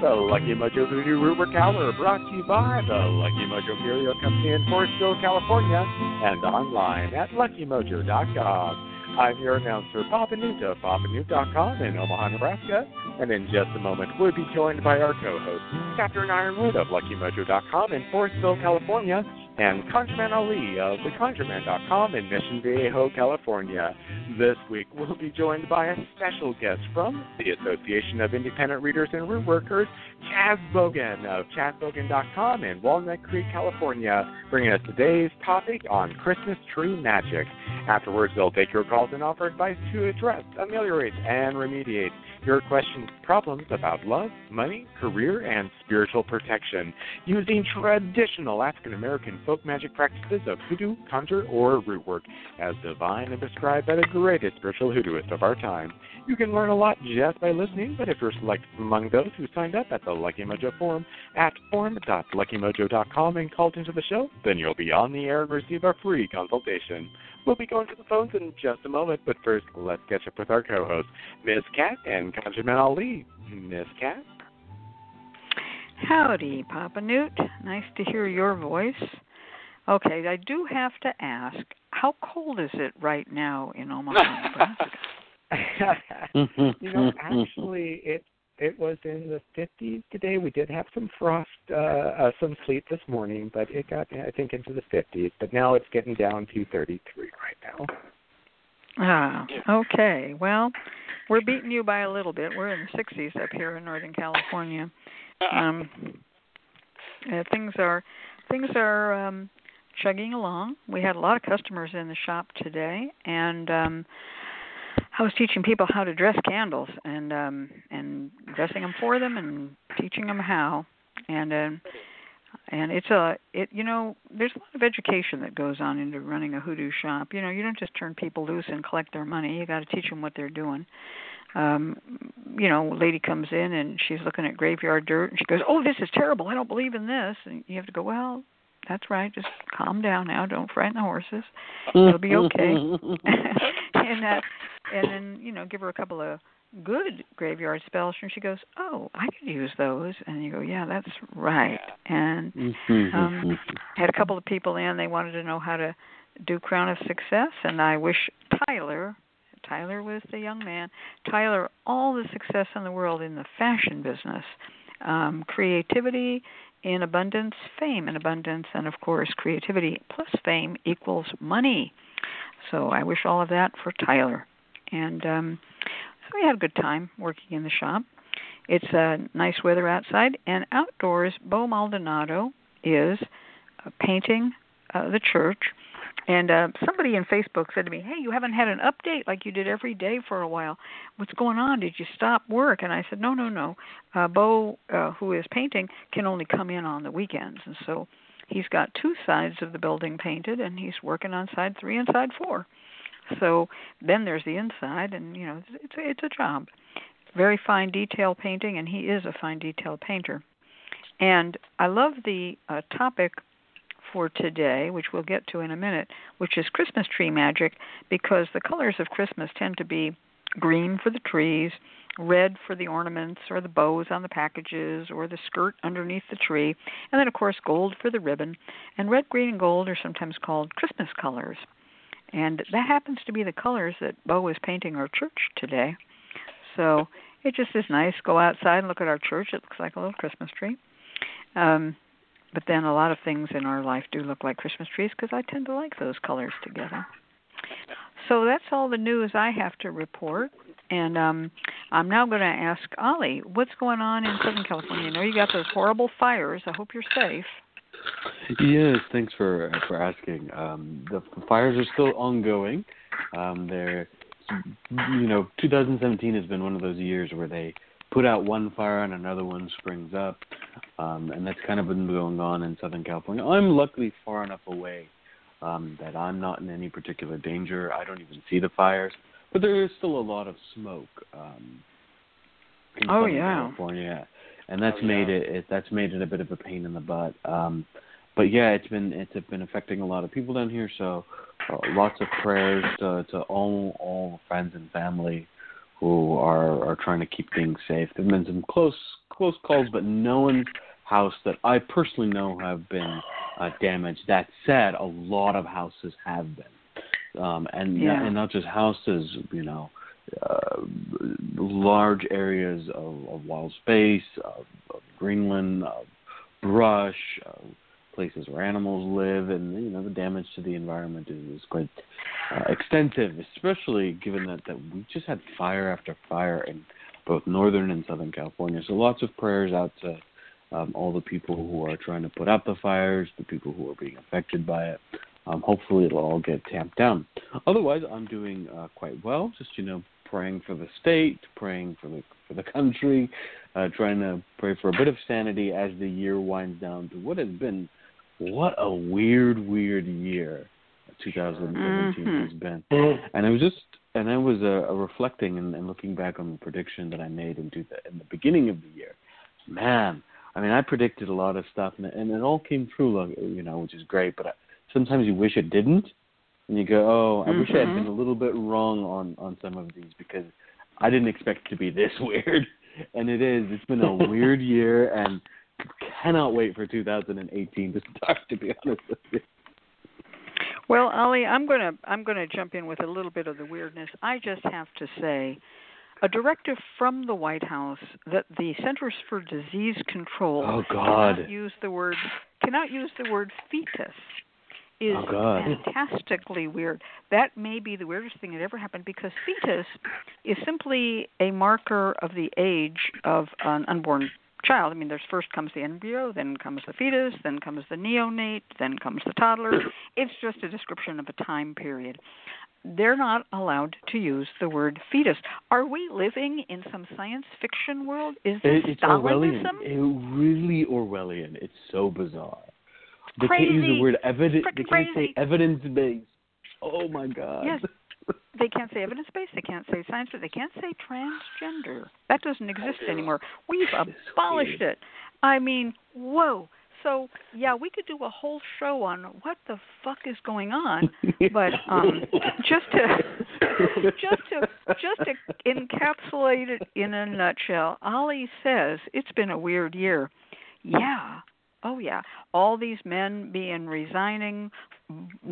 the Lucky Mojo Hoodoo Rootwork Hour, brought to you by the Lucky Mojo Curio Company in Forestville, California, and online at luckymojo.com. I'm your announcer, Papa Newt of PapaNewt.com in Omaha, Nebraska, and in just a moment we'll be joined by our co-host, Catherine Yronwode of LuckyMojo.com in Forestville, California, and Conjureman Ali of TheConjureman.com in Mission Viejo, California. This week we'll be joined by a special guest from the Association of Independent Readers and Root Workers, Chas Bogan of ChasBogan.com in Walnut Creek, California, bringing us today's topic on Christmas tree magic. Afterwards, they'll take your calls and offer advice to address, ameliorate, and remediate your questions, problems about love, money, career, and spiritual protection using traditional African American folk magic practices of hoodoo, conjure, or root work as divine and prescribed by the greatest spiritual hoodooist of our time. You can learn a lot just by listening, but if you're selected among those who signed up at the Lucky Mojo forum at forum.luckymojo.com and called into the show, then you'll be on the air and receive a free consultation. We'll be going to the phones in just a moment, but first, let's catch up with our co-hosts, Miss Cat and Conjureman Ali. Miss Cat? Howdy, Papa Newt. Nice to hear your voice. Okay, I do have to ask, how cold is it right now in Omaha, Nebraska? you know, actually, it it was in the 50s today. We did have some frost, uh, uh, some sleet this morning, but it got, I think, into the 50s. But now it's getting down to 33 right now. Ah, okay. Well, we're beating you by a little bit. We're in the 60s up here in Northern California. Um, uh, things are things are um, chugging along. We had a lot of customers in the shop today, and um, I was teaching people how to dress candles and um and dressing them for them and teaching them how. And uh, and it's a it you know there's a lot of education that goes on into running a hoodoo shop. You know you don't just turn people loose and collect their money. You got to teach them what they're doing. Um you know lady comes in and she's looking at graveyard dirt and she goes oh this is terrible. I don't believe in this. And you have to go well that's right. Just calm down now. Don't frighten the horses. It'll be okay. And uh and then you know give her a couple of good graveyard spells and she goes oh i could use those. And you go yeah that's right. And Mm-hmm. um had a couple of people in they wanted to know how to do crown of success and i wish tyler tyler was the young man tyler all the success in the world in the fashion business um creativity in abundance fame in abundance and of course creativity plus fame equals money. So i wish all of that for tyler and um so we had a good time working in the shop. It's uh, nice weather outside, and outdoors, Bo Maldonado is uh, painting uh, the church. And uh, somebody in Facebook said to me, "Hey, you haven't had an update like you did every day for a while. What's going on? Did you stop work?" And I said, "No, no, no. Uh, Bo, uh, who is painting, can only come in on the weekends, and so he's got two sides of the building painted, and he's working on side three and side four. So then there's the inside, and you know it's it's a job. Very fine detail painting, and he is a fine detail painter. And I love the uh, topic for today, which we'll get to in a minute, which is Christmas tree magic, because the colors of Christmas tend to be green for the trees, red for the ornaments or the bows on the packages or the skirt underneath the tree, and then of course gold for the ribbon. And red, green, and gold are sometimes called Christmas colors. And that happens to be the colors that Bo is painting our church today. So it just is nice. Go outside and look at our church. It looks like a little Christmas tree. Um, but then a lot of things in our life do look like Christmas trees because I tend to like those colors together. So that's all the news I have to report. And um, I'm now going to ask Ali, what's going on in Southern California? I know you got those horrible fires. I hope you're safe. Yes, thanks for for asking. Um, the, the fires are still ongoing. Um, they're, you know, 2017 has been one of those years where they put out one fire and another one springs up, um, and that's kind of been going on in Southern California. I'm luckily far enough away um, that I'm not in any particular danger. I don't even see the fires, but there is still a lot of smoke. Um, in Oh, Southern yeah. California, and that's Oh, made it, it that's made it a bit of a pain in the butt. Um, but yeah, it's been it's been affecting a lot of people down here. So uh, lots of prayers to to all all friends and family who are are trying to keep things safe. There've been some close close calls, but no one's house that I personally know have been uh, damaged. That said, a lot of houses have been, um, and yeah. and not just houses. You know, uh, large areas of, of wild space, of, of Greenland, of brush, of places where animals live, and you know the damage to the environment is, is quite uh, extensive, especially given that that we just had fire after fire in both northern and southern California. So lots of prayers out to um, all the people who are trying to put out the fires, the people who are being affected by it. Um, hopefully, it'll all get tamped down. Otherwise, I'm doing uh, quite well. Just you know, praying for the state, praying for the for the country, uh, trying to pray for a bit of sanity as the year winds down to what has been what a weird, weird year 2017 mm-hmm. has been. And I was just and I was uh, reflecting and, and looking back on the prediction that I made in, the, in the beginning of the year. Man, I mean, I predicted a lot of stuff, and, and it all came true, you know, which is great. But I, sometimes you wish it didn't, and you go, "Oh, I mm-hmm. wish I had been a little bit wrong on on some of these because I didn't expect it to be this weird." And it is. It's been a weird year, and cannot wait for 2018 to start. To be honest with you. Well, Ali, I'm gonna I'm gonna jump in with a little bit of the weirdness. I just have to say, a directive from the White House that the Centers for Disease Control oh, God. cannot use the word cannot use the word fetus is oh, fantastically weird. That may be the weirdest thing that ever happened because fetus is simply a marker of the age of an unborn child. I mean, there's first comes the embryo, then comes the fetus, then comes the neonate, then comes the toddler. It's just a description of a time period. They're not allowed to use the word fetus. Are we living in some science fiction world? Is this it's Stalinism? Orwellian. It really Orwellian. It's so bizarre. They crazy. can't use the word evidence. They can't crazy. say evidence based. Oh my god. Yes. they can't say evidence based. They can't say science. They can't say transgender. That doesn't exist anymore. We've abolished it. I mean, whoa. So yeah, we could do a whole show on what the fuck is going on, but um, just to just to just to encapsulate it in a nutshell, Ali says it's been a weird year. Yeah, Oh yeah, all these men being resigning,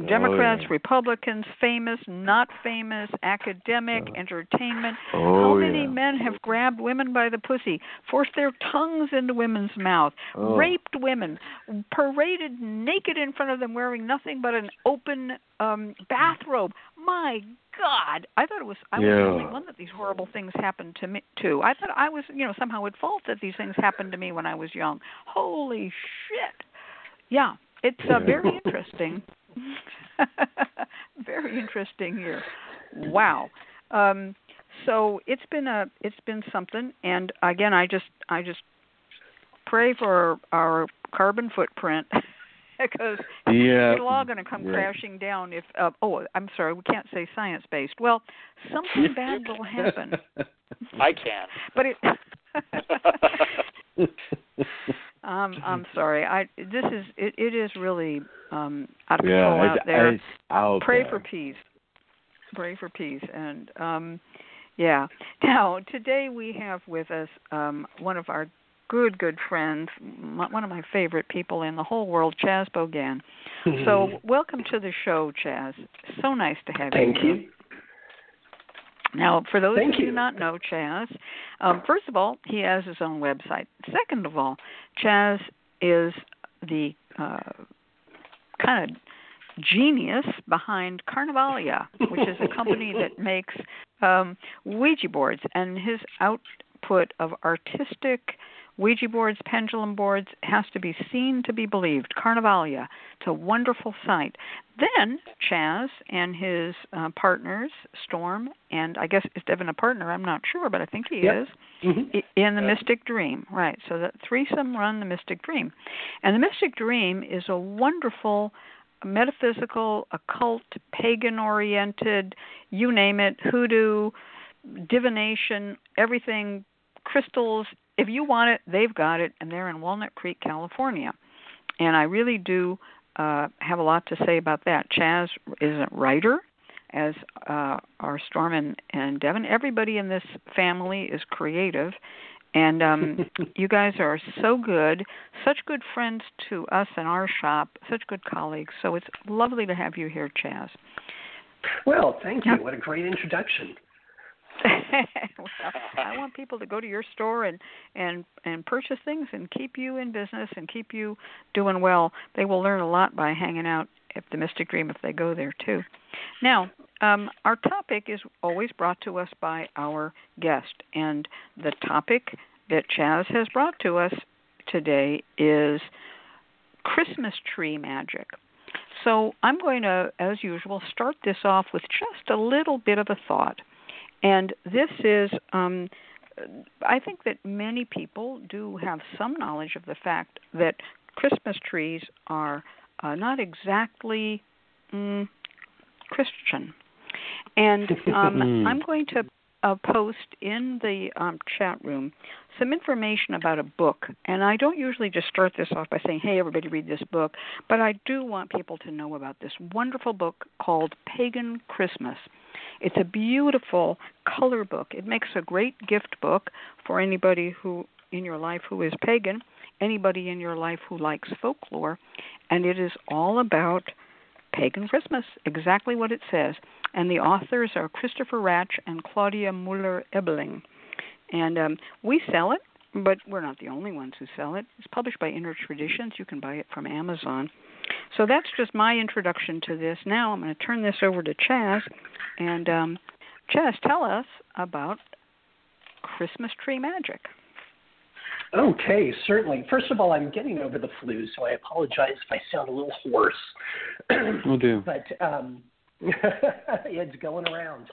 Democrats, oh, yeah. Republicans, famous, not famous, academic, uh, entertainment. oh, How many yeah. men have grabbed women by the pussy, forced their tongues into women's mouth, oh. raped women, paraded naked in front of them wearing nothing but an open um bathrobe? My God, I thought it was I was yeah. the only one that these horrible things happened to me to. I thought I was, you know, somehow at fault that these things happened to me when I was young. Holy shit. Yeah, it's uh, very interesting. very interesting here. Wow. Um so it's been a it's been something and again I just I just pray for our carbon footprint because yeah. it's all going to come yeah. crashing down if uh, oh I'm sorry we can't say science based. Well, something bad will happen. I can. But it um I'm sorry. I this is it, it is really um out of yeah, control out there. It's out Pray there. for peace. Pray for peace and um yeah. Now, today we have with us um one of our good, good friends, m- one of my favorite people in the whole world, Chas Bogan. So, welcome to the show, Chas. So nice to have Thank you. Thank you. Now, for those Thank who do not know Chas, um, first of all, he has his own website. Second of all, Chas is the uh, kind of genius behind Carnavalia, which is a company that makes um, Ouija boards, and his output of artistic Ouija boards, pendulum boards has to be seen to be believed. Carnavalia, it's a wonderful site. Then Chas and his uh, partners, Storm, and I guess is Devin a partner? I'm not sure, but I think he Yep. is Mhm. in the Mystic Dream, right? So that threesome run the Mystic Dream, and the Mystic Dream is a wonderful metaphysical, occult, pagan-oriented, you name it, hoodoo, divination, everything, crystals. If you want it, they've got it, and they're in Walnut Creek, California. And I really do uh, have a lot to say about that. Chas is a writer, as uh, are Storm and, and Devin. Everybody in this family is creative, and um, you guys are so good, such good friends to us in our shop, such good colleagues. So it's lovely to have you here, Chas. Well, thank you. What a great introduction. well, I want people to go to your store and and and purchase things and keep you in business and keep you doing well. They will learn a lot by hanging out at the Mystic Dream if they go there too. Now, um, our topic is always brought to us by our guest, and the topic that Chas has brought to us today is Christmas tree magic. So I'm going to, as usual, start this off with just a little bit of a thought. And this is, um, I think that many people do have some knowledge of the fact that Christmas trees are uh, not exactly mm, Christian. And um. I'm going to uh, post in the um, chat room some information about a book. And I don't usually just start this off by saying, hey, everybody read this book, but I do want people to know about this wonderful book called Pagan Christmas. It's a beautiful color book. It makes a great gift book for anybody who in your life who is pagan, anybody in your life who likes folklore, and it is all about pagan Christmas, exactly what it says. And the authors are Christopher Rätsch and Claudia Muller Ebeling. And um, we sell it, but we're not the only ones who sell it. It's published by Inner Traditions. You can buy it from Amazon. So that's just my introduction to this. Now I'm going to turn this over to Chas. And um, Chas, tell us about Christmas tree magic. Okay, certainly. First of all, I'm getting over the flu, so I apologize if I sound a little hoarse. Will do. But um, it's going around.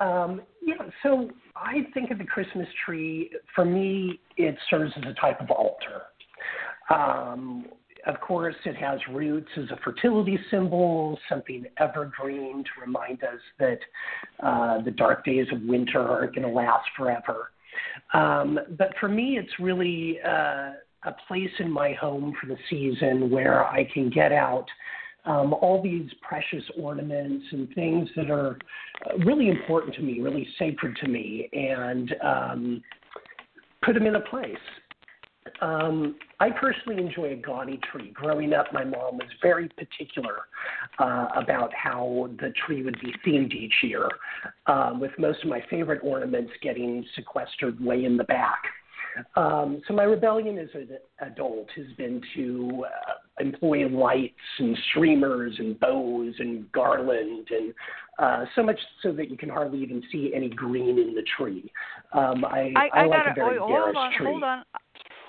Um, yeah, so I think of the Christmas tree, for me, it serves as a type of altar. Um, of course, it has roots as a fertility symbol, something evergreen to remind us that uh, the dark days of winter aren't going to last forever. Um, but for me, it's really uh, a place in my home for the season where I can get out um, all these precious ornaments and things that are uh, really important to me, really sacred to me, and um, put them in a place. Um, I personally enjoy a gaudy tree. Growing up, my mom was very particular uh, about how the tree would be themed each year, uh, with most of my favorite ornaments getting sequestered way in the back. Um, so my rebellion as an adult has been to uh, employ lights and streamers and bows and garland and uh, so much so that you can hardly even see any green in the tree. Um, I, I, I, I like gotta, a very wait, hold on, tree. Hold on,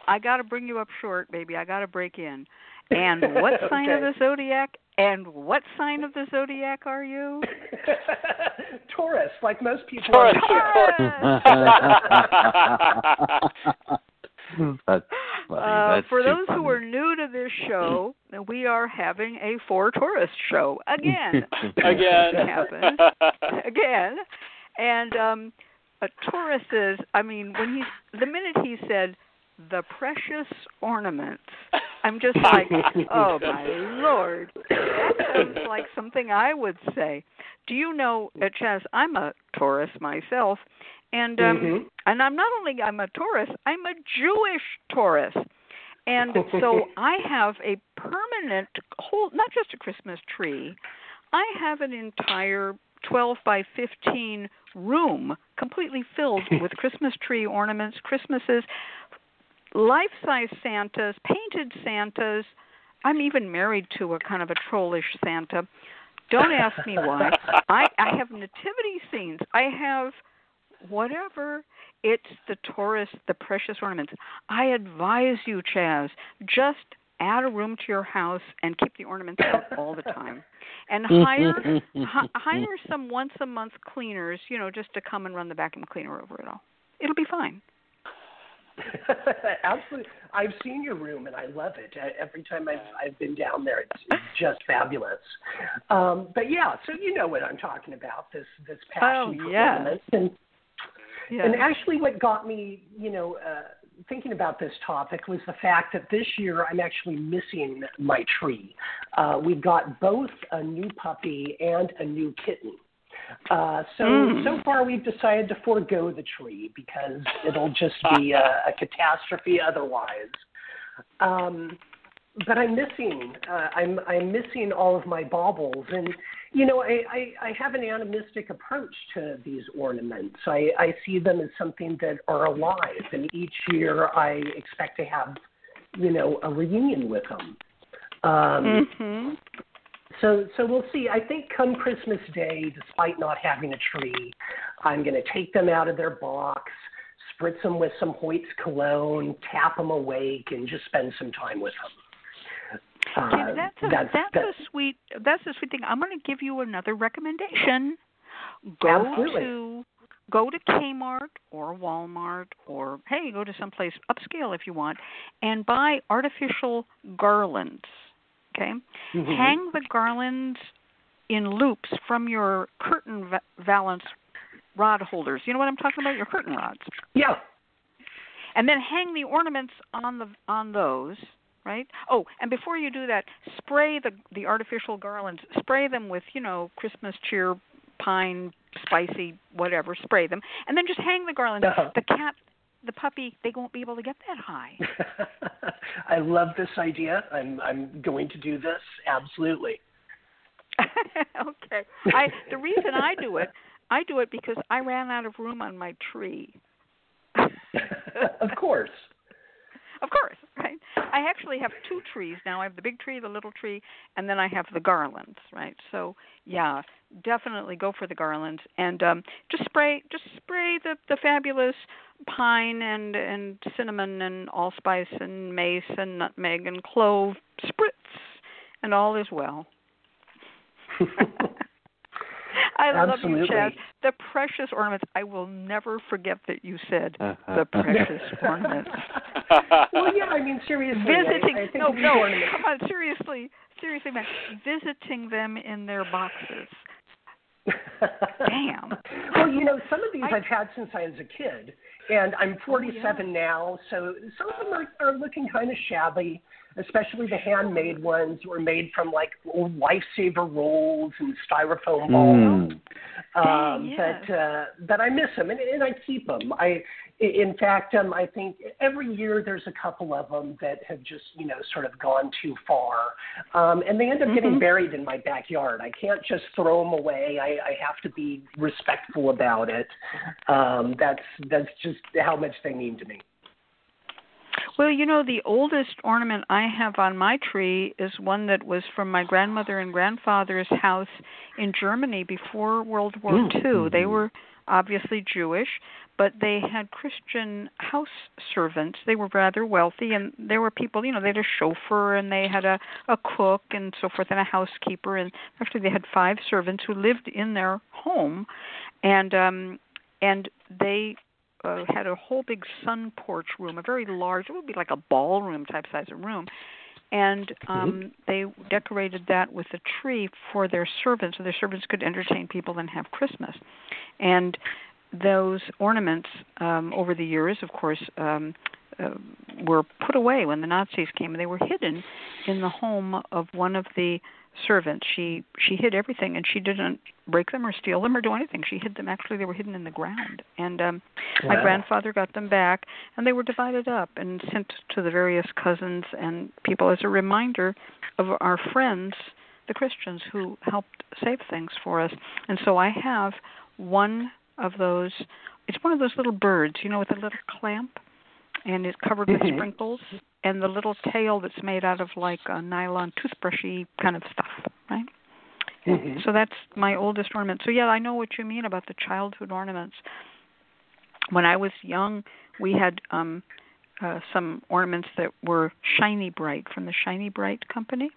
I got to bring you up short, baby. I got to break in. And what sign okay. of the zodiac? And what sign of the zodiac are you? Taurus, like most people. Taurus. That's. Uh, That's for those funny. who are new to this show, we are having a four Taurus show again. Again. happens again, and um, a Taurus is. I mean, when he the minute he said the precious ornaments. I'm just like, oh my lord, that sounds like something I would say. Do you know, uh, Chas? I'm a Taurus myself, and um, mm-hmm. and I'm not only I'm a Taurus, I'm a Jewish Taurus, and so I have a permanent whole, not just a Christmas tree. I have an entire 12 by 15 room completely filled with Christmas tree ornaments, Christmases, life size Santas, painted Santas. I'm even married to a kind of a trollish Santa. Don't ask me why. I I have nativity scenes. I have whatever. It's the Taurus, the precious ornaments. I advise you, Chas, just add a room to your house and keep the ornaments out all the time. And hire h- hire some once a month cleaners, you know, just to come and run the vacuum cleaner over it all. It'll be fine. Absolutely, I've seen your room and I love it. Every time I've I've been down there, it's, it's just fabulous. Um, but yeah, so you know what I'm talking about this this passion oh, for yeah. ornaments and Yeah. and actually, what got me, you know. Uh, thinking about this topic was the fact that this year I'm actually missing my tree. Uh, we got both a new puppy and a new kitten. Uh, so Mm. so far we've decided to forego the tree because it'll just be a, a catastrophe otherwise. Um, but I'm missing uh, I'm I'm missing all of my baubles, and you know I, I, I have an animistic approach to these ornaments. I, I see them as something that are alive, and each year I expect to have you know a reunion with them. Um, hmm so, so we'll see. I think come Christmas Day, despite not having a tree, I'm going to take them out of their box, spritz them with some Hoyt's cologne, tap them awake, and just spend some time with them. Uh, See, that's a, that's, that's, that- a sweet that's a sweet thing. I'm going to give you another recommendation. Go Absolutely. to go to Kmart or Walmart or hey, go to someplace upscale if you want and buy artificial garlands. Okay? Mhm. Hang the garlands in loops from your curtain va- valance rod holders. You know what I'm talking about? Your curtain rods Yeah. and then hang the ornaments on the on those right oh and before you do that spray the the artificial garlands spray them with you know christmas cheer pine spicy whatever spray them and then just hang the garlands Uh-huh. the cat the puppy they won't be able to get that high I love this idea. I'm I'm going to do this absolutely. okay i the reason i do it i do it because i ran out of room on my tree of course. Of course? I actually have two trees now. I have the big tree, the little tree, and then I have the garlands, right? So, yeah, definitely go for the garlands and um just spray just spray the the fabulous pine and and cinnamon and allspice and mace and nutmeg and clove spritz and all is well. I love you, Absolutely. Chas. The precious ornaments. I will never forget that you said uh-huh. the precious ornaments. well, yeah. I mean, seriously. Visiting I, think no no ornaments- come on seriously seriously man visiting them in their boxes Damn. well, you know, some of these I- I've had since I was a kid, and I'm Oh, 47 now, so some of them are, are looking kind of shabby, especially the handmade ones were made from like old lifesaver rolls and styrofoam balls. Mm. Um, Dang, But uh, but I miss them, and, and I keep them. I, in fact, um, I think every year there's a couple of them that have just you know sort of gone too far, um, and they end up getting Mhm. buried in my backyard. I can't just throw them away. I, I have to be respectful about it. Um, that's that's just how much they mean to me. Well, you know, the oldest ornament I have on my tree is one that was from my grandmother and grandfather's house in Germany before World War Mm. II. They were obviously Jewish, but they had Christian house servants. They were rather wealthy, and there were people, you know, they had a chauffeur and they had a a cook and so forth, and a housekeeper. And actually, they had five servants who lived in their home, and um and they uh, had a whole big sun porch room, a very large, it would be like a ballroom type size of room. And um they decorated that with a tree for their servants, so their servants could entertain people and have Christmas. And those ornaments, um, over the years, of course, um, uh, were put away when the Nazis came. And they were hidden in the home of one of the servants. She she hid everything, and she didn't break them or steal them or do anything. She hid them. Actually, they were hidden in the ground. And um, my grandfather got them back, and they were divided up and sent to the various cousins and people as a reminder of our friends, the Christians, who helped save things for us. And so I have one of those. It's one of those little birds, you know, with a little clamp, and it's covered with Mhm. sprinkles, and the little tail that's made out of like a nylon toothbrushy kind of stuff, right? Mhm. So that's my oldest ornament. So yeah, I know what you mean about the childhood ornaments. When I was young, we had um uh some ornaments that were shiny bright from the Shiny Bright company.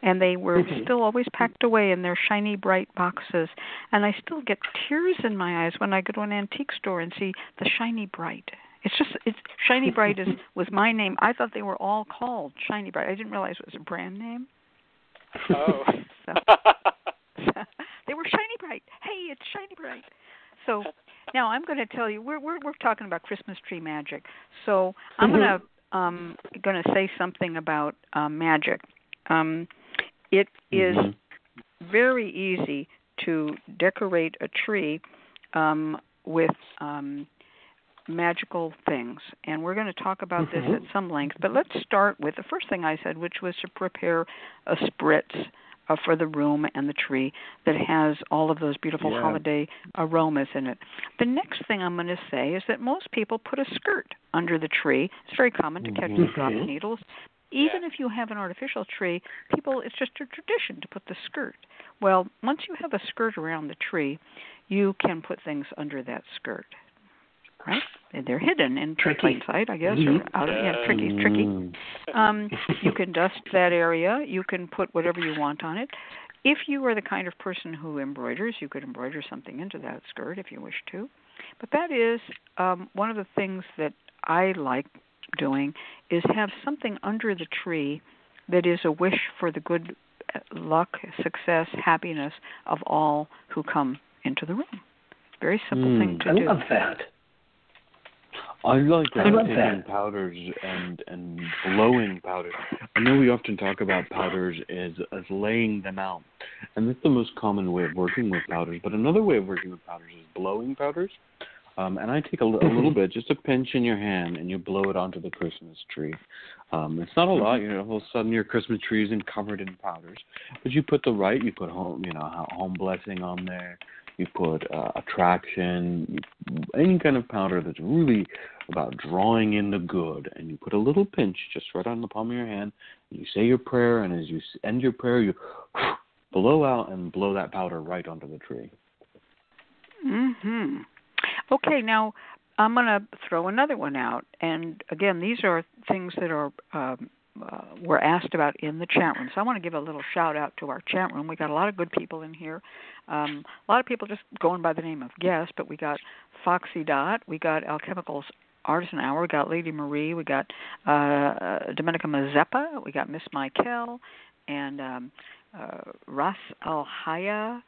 And they were Mhm. still always packed away in their shiny bright boxes. And I still get tears in my eyes when I go to an antique store and see the Shiny Bright. It's just it's Shiny Bright is was my name. I thought they were all called Shiny Bright. I didn't realize it was a brand name. Oh. So they were shiny bright. Hey, it's shiny bright. So now I'm going to tell you we're we're we're talking about Christmas tree magic. So I'm going to um going to say something about um magic. Um it is Mhm. very easy to decorate a tree um, with um, magical things. And we're going to talk about mm-hmm. this at some length. But let's start with the first thing I said, which was to prepare a spritz uh, for the room and the tree that has all of those beautiful yeah. holiday aromas in it. The next thing I'm going to say is that most people put a skirt under the tree. It's very common to catch Mm-hmm. the drop needles. Even if you have an artificial tree, people it's just a tradition to put the skirt. Well, once you have a skirt around the tree, you can put things under that skirt. Right? They're hidden in Tricky. plain sight, I guess, Mhm. or out of yeah, tricky, tricky. Mm. Um, you can dust that area. You can put whatever you want on it. If you are the kind of person who embroiders, you could embroider something into that skirt if you wish to. But that is um, one of the things that I like doing is have something under the tree that is a wish for the good uh, luck, success, happiness of all who come into the room. Very simple Mm. thing to I do. love that. I like I taking that. powders and and blowing powders. I know we often talk about powders as as laying them out, and that's the most common way of working with powders. But another way of working with powders is blowing powders. Um, and I take a, a little bit, just a pinch in your hand, and you blow it onto the Christmas tree. Um, it's not a lot, you know. All of a sudden, your Christmas tree isn't covered in powders, but you put the right, you put home, you know, home blessing on there. You put uh, attraction, any kind of powder that's really about drawing in the good, and you put a little pinch just right on the palm of your hand. And you say your prayer, and as you end your prayer, you blow out and blow that powder right onto the tree. Mhm. Okay, now I'm going to throw another one out, and again, these are things that are um, uh, were asked about in the chat room. So I want to give a little shout out to our chat room. We got a lot of good people in here. Um, a lot of people just going by the name of guest, but we got Foxy Dot, we got Alchemicals Artisan Hour, we got Lady Marie, we got uh, uh, Dominica Mazeppa, we got Miss Michael, and um, uh, Ras Al Haya,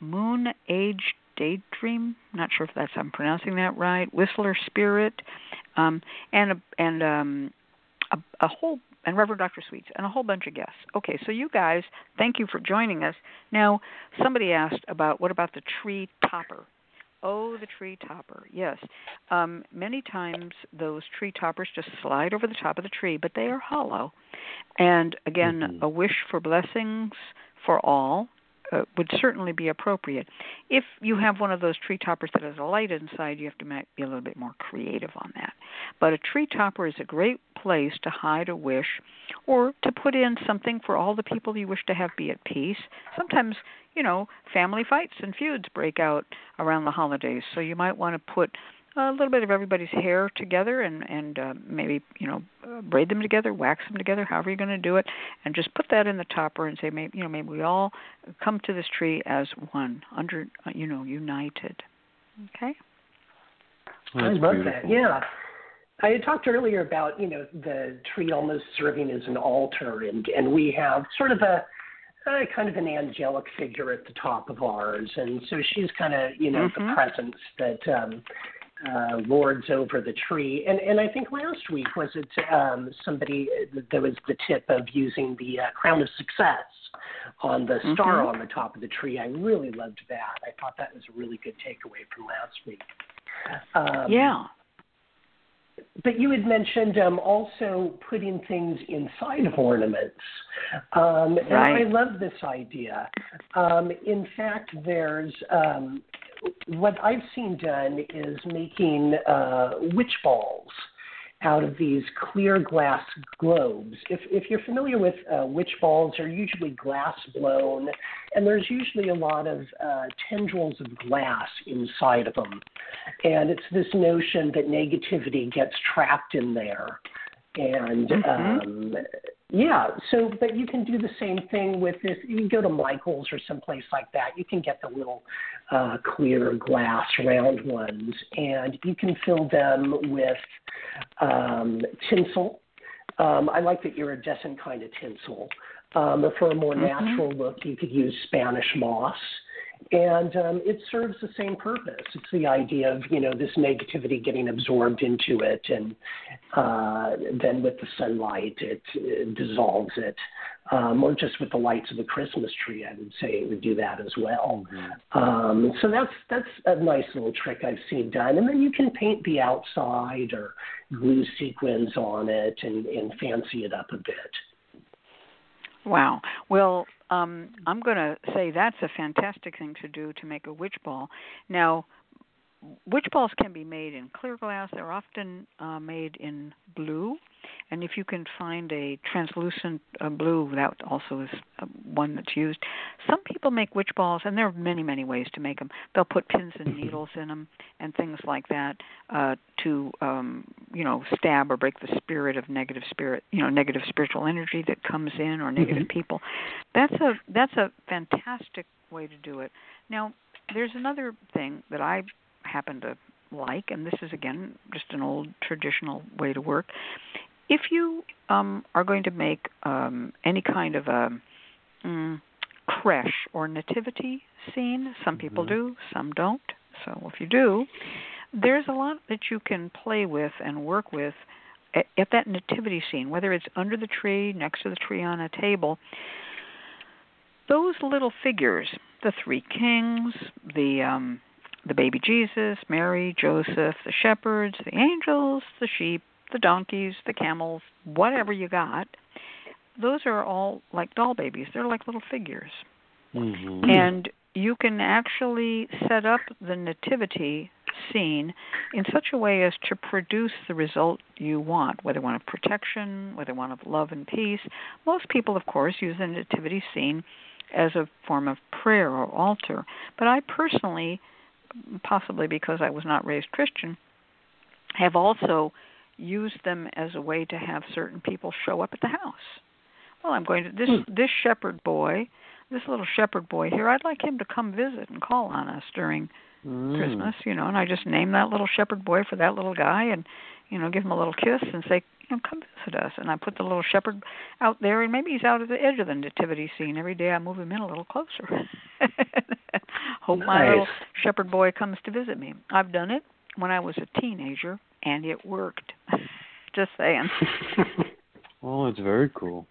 Moon Age Daydream. Not sure if that's I'm pronouncing that right. Whistler Spirit, um, and a, and um, a, a whole and Reverend Dr. Sweets and a whole bunch of guests. Okay, so you guys, thank you for joining us. Now, somebody asked about what about the tree topper? Oh, the tree topper. Yes. Um, many times those tree toppers just slide over the top of the tree, but they are hollow. And again, Mhm. a wish for blessings for all uh, would certainly be appropriate. If you have one of those tree toppers that has a light inside, you have to be a little bit more creative on that. But a tree topper is a great place to hide a wish or to put in something for all the people you wish to have be at peace. Sometimes, you know, family fights and feuds break out around the holidays, so you might want to put a little bit of everybody's hair together and and uh, maybe you know uh, braid them together, wax them together, however you're going to do it, and just put that in the topper and say maybe you know maybe we all come to this tree as one, under uh, you know united. Okay. I That's love beautiful. that. Yeah. I had talked earlier about, you know, the tree almost serving as an altar, and, and we have sort of a, a kind of an angelic figure at the top of ours. And so she's kind of, you know, the Mhm. presence that um, uh, lords over the tree. And, and I think last week was it um, somebody, there was the tip of using the uh, crown of success on the star Mhm. on the top of the tree. I really loved that. I thought that was a really good takeaway from last week. Um, yeah. but you had mentioned um, also putting things inside of ornaments. Um, and Right. I love this idea. Um, in fact, there's um, what I've seen done is making uh, witch balls out of these clear glass globes. If, if you're familiar with uh, witch balls, they're usually glass blown, and there's usually a lot of uh, tendrils of glass inside of them. And it's this notion that negativity gets trapped in there. And Mhm. um, yeah, so but you can do the same thing with this. You can go to Michael's or someplace like that. You can get the little uh, clear glass round ones, and you can fill them with um, tinsel. Um, I like the iridescent kind of tinsel. Um, for a more Mhm. natural look, you could use Spanish moss, and um, it serves the same purpose. It's the idea of you know this negativity getting absorbed into it, and uh, then with the sunlight, it, it dissolves it. um, or just with the lights of the Christmas tree, I would say it would do that as well. Mm-hmm. Um, so that's that's a nice little trick I've seen done, and then you can paint the outside or glue sequins on it and, and fancy it up a bit. Wow. Well, um, I'm going to say that's a fantastic thing to do to make a witch ball. Now, witch balls can be made in clear glass. They're often uh, made in blue, and if you can find a translucent uh, blue, that also is uh, one that's used. Some people make witch balls, and there are many, many ways to make them. They'll put pins and Mm-hmm. needles in them and things like that uh, to, um, you know, stab or break the spirit of negative spirit, you know, negative spiritual energy that comes in or negative Mhm. people. That's a that's a fantastic way to do it. Now, there's another thing that I happen to like, and this is again just an old traditional way to work. If you um, are going to make um, any kind of a mm, creche or nativity scene, some people Mhm. do, some don't. So if you do, there's a lot that you can play with and work with at, at that nativity scene, whether it's under the tree, next to the tree on a table. Those little figures, the three kings, the um, the baby Jesus, Mary, Joseph, the shepherds, the angels, the sheep, the donkeys, the camels, whatever you got, those are all like doll babies. They're like little figures. Mm-hmm. And you can actually set up the nativity scene in such a way as to produce the result you want, whether one of protection, whether one of love and peace. Most people, of course, use the nativity scene as a form of prayer or altar. But I personally, possibly because I was not raised Christian, have also used them as a way to have certain people show up at the house. Well, I'm going to this this shepherd boy, this little shepherd boy here. I'd like him to come visit and call on us during Mm. Christmas, you know, and I just name that little shepherd boy for that little guy and you know, give him a little kiss and say, you know, come visit us. And I put the little shepherd out there and maybe he's out at the edge of the nativity scene. Every day I move him in a little closer. Hope my little shepherd boy comes to visit me. I've done it when I was a teenager and it worked. just saying. well, it's very cool.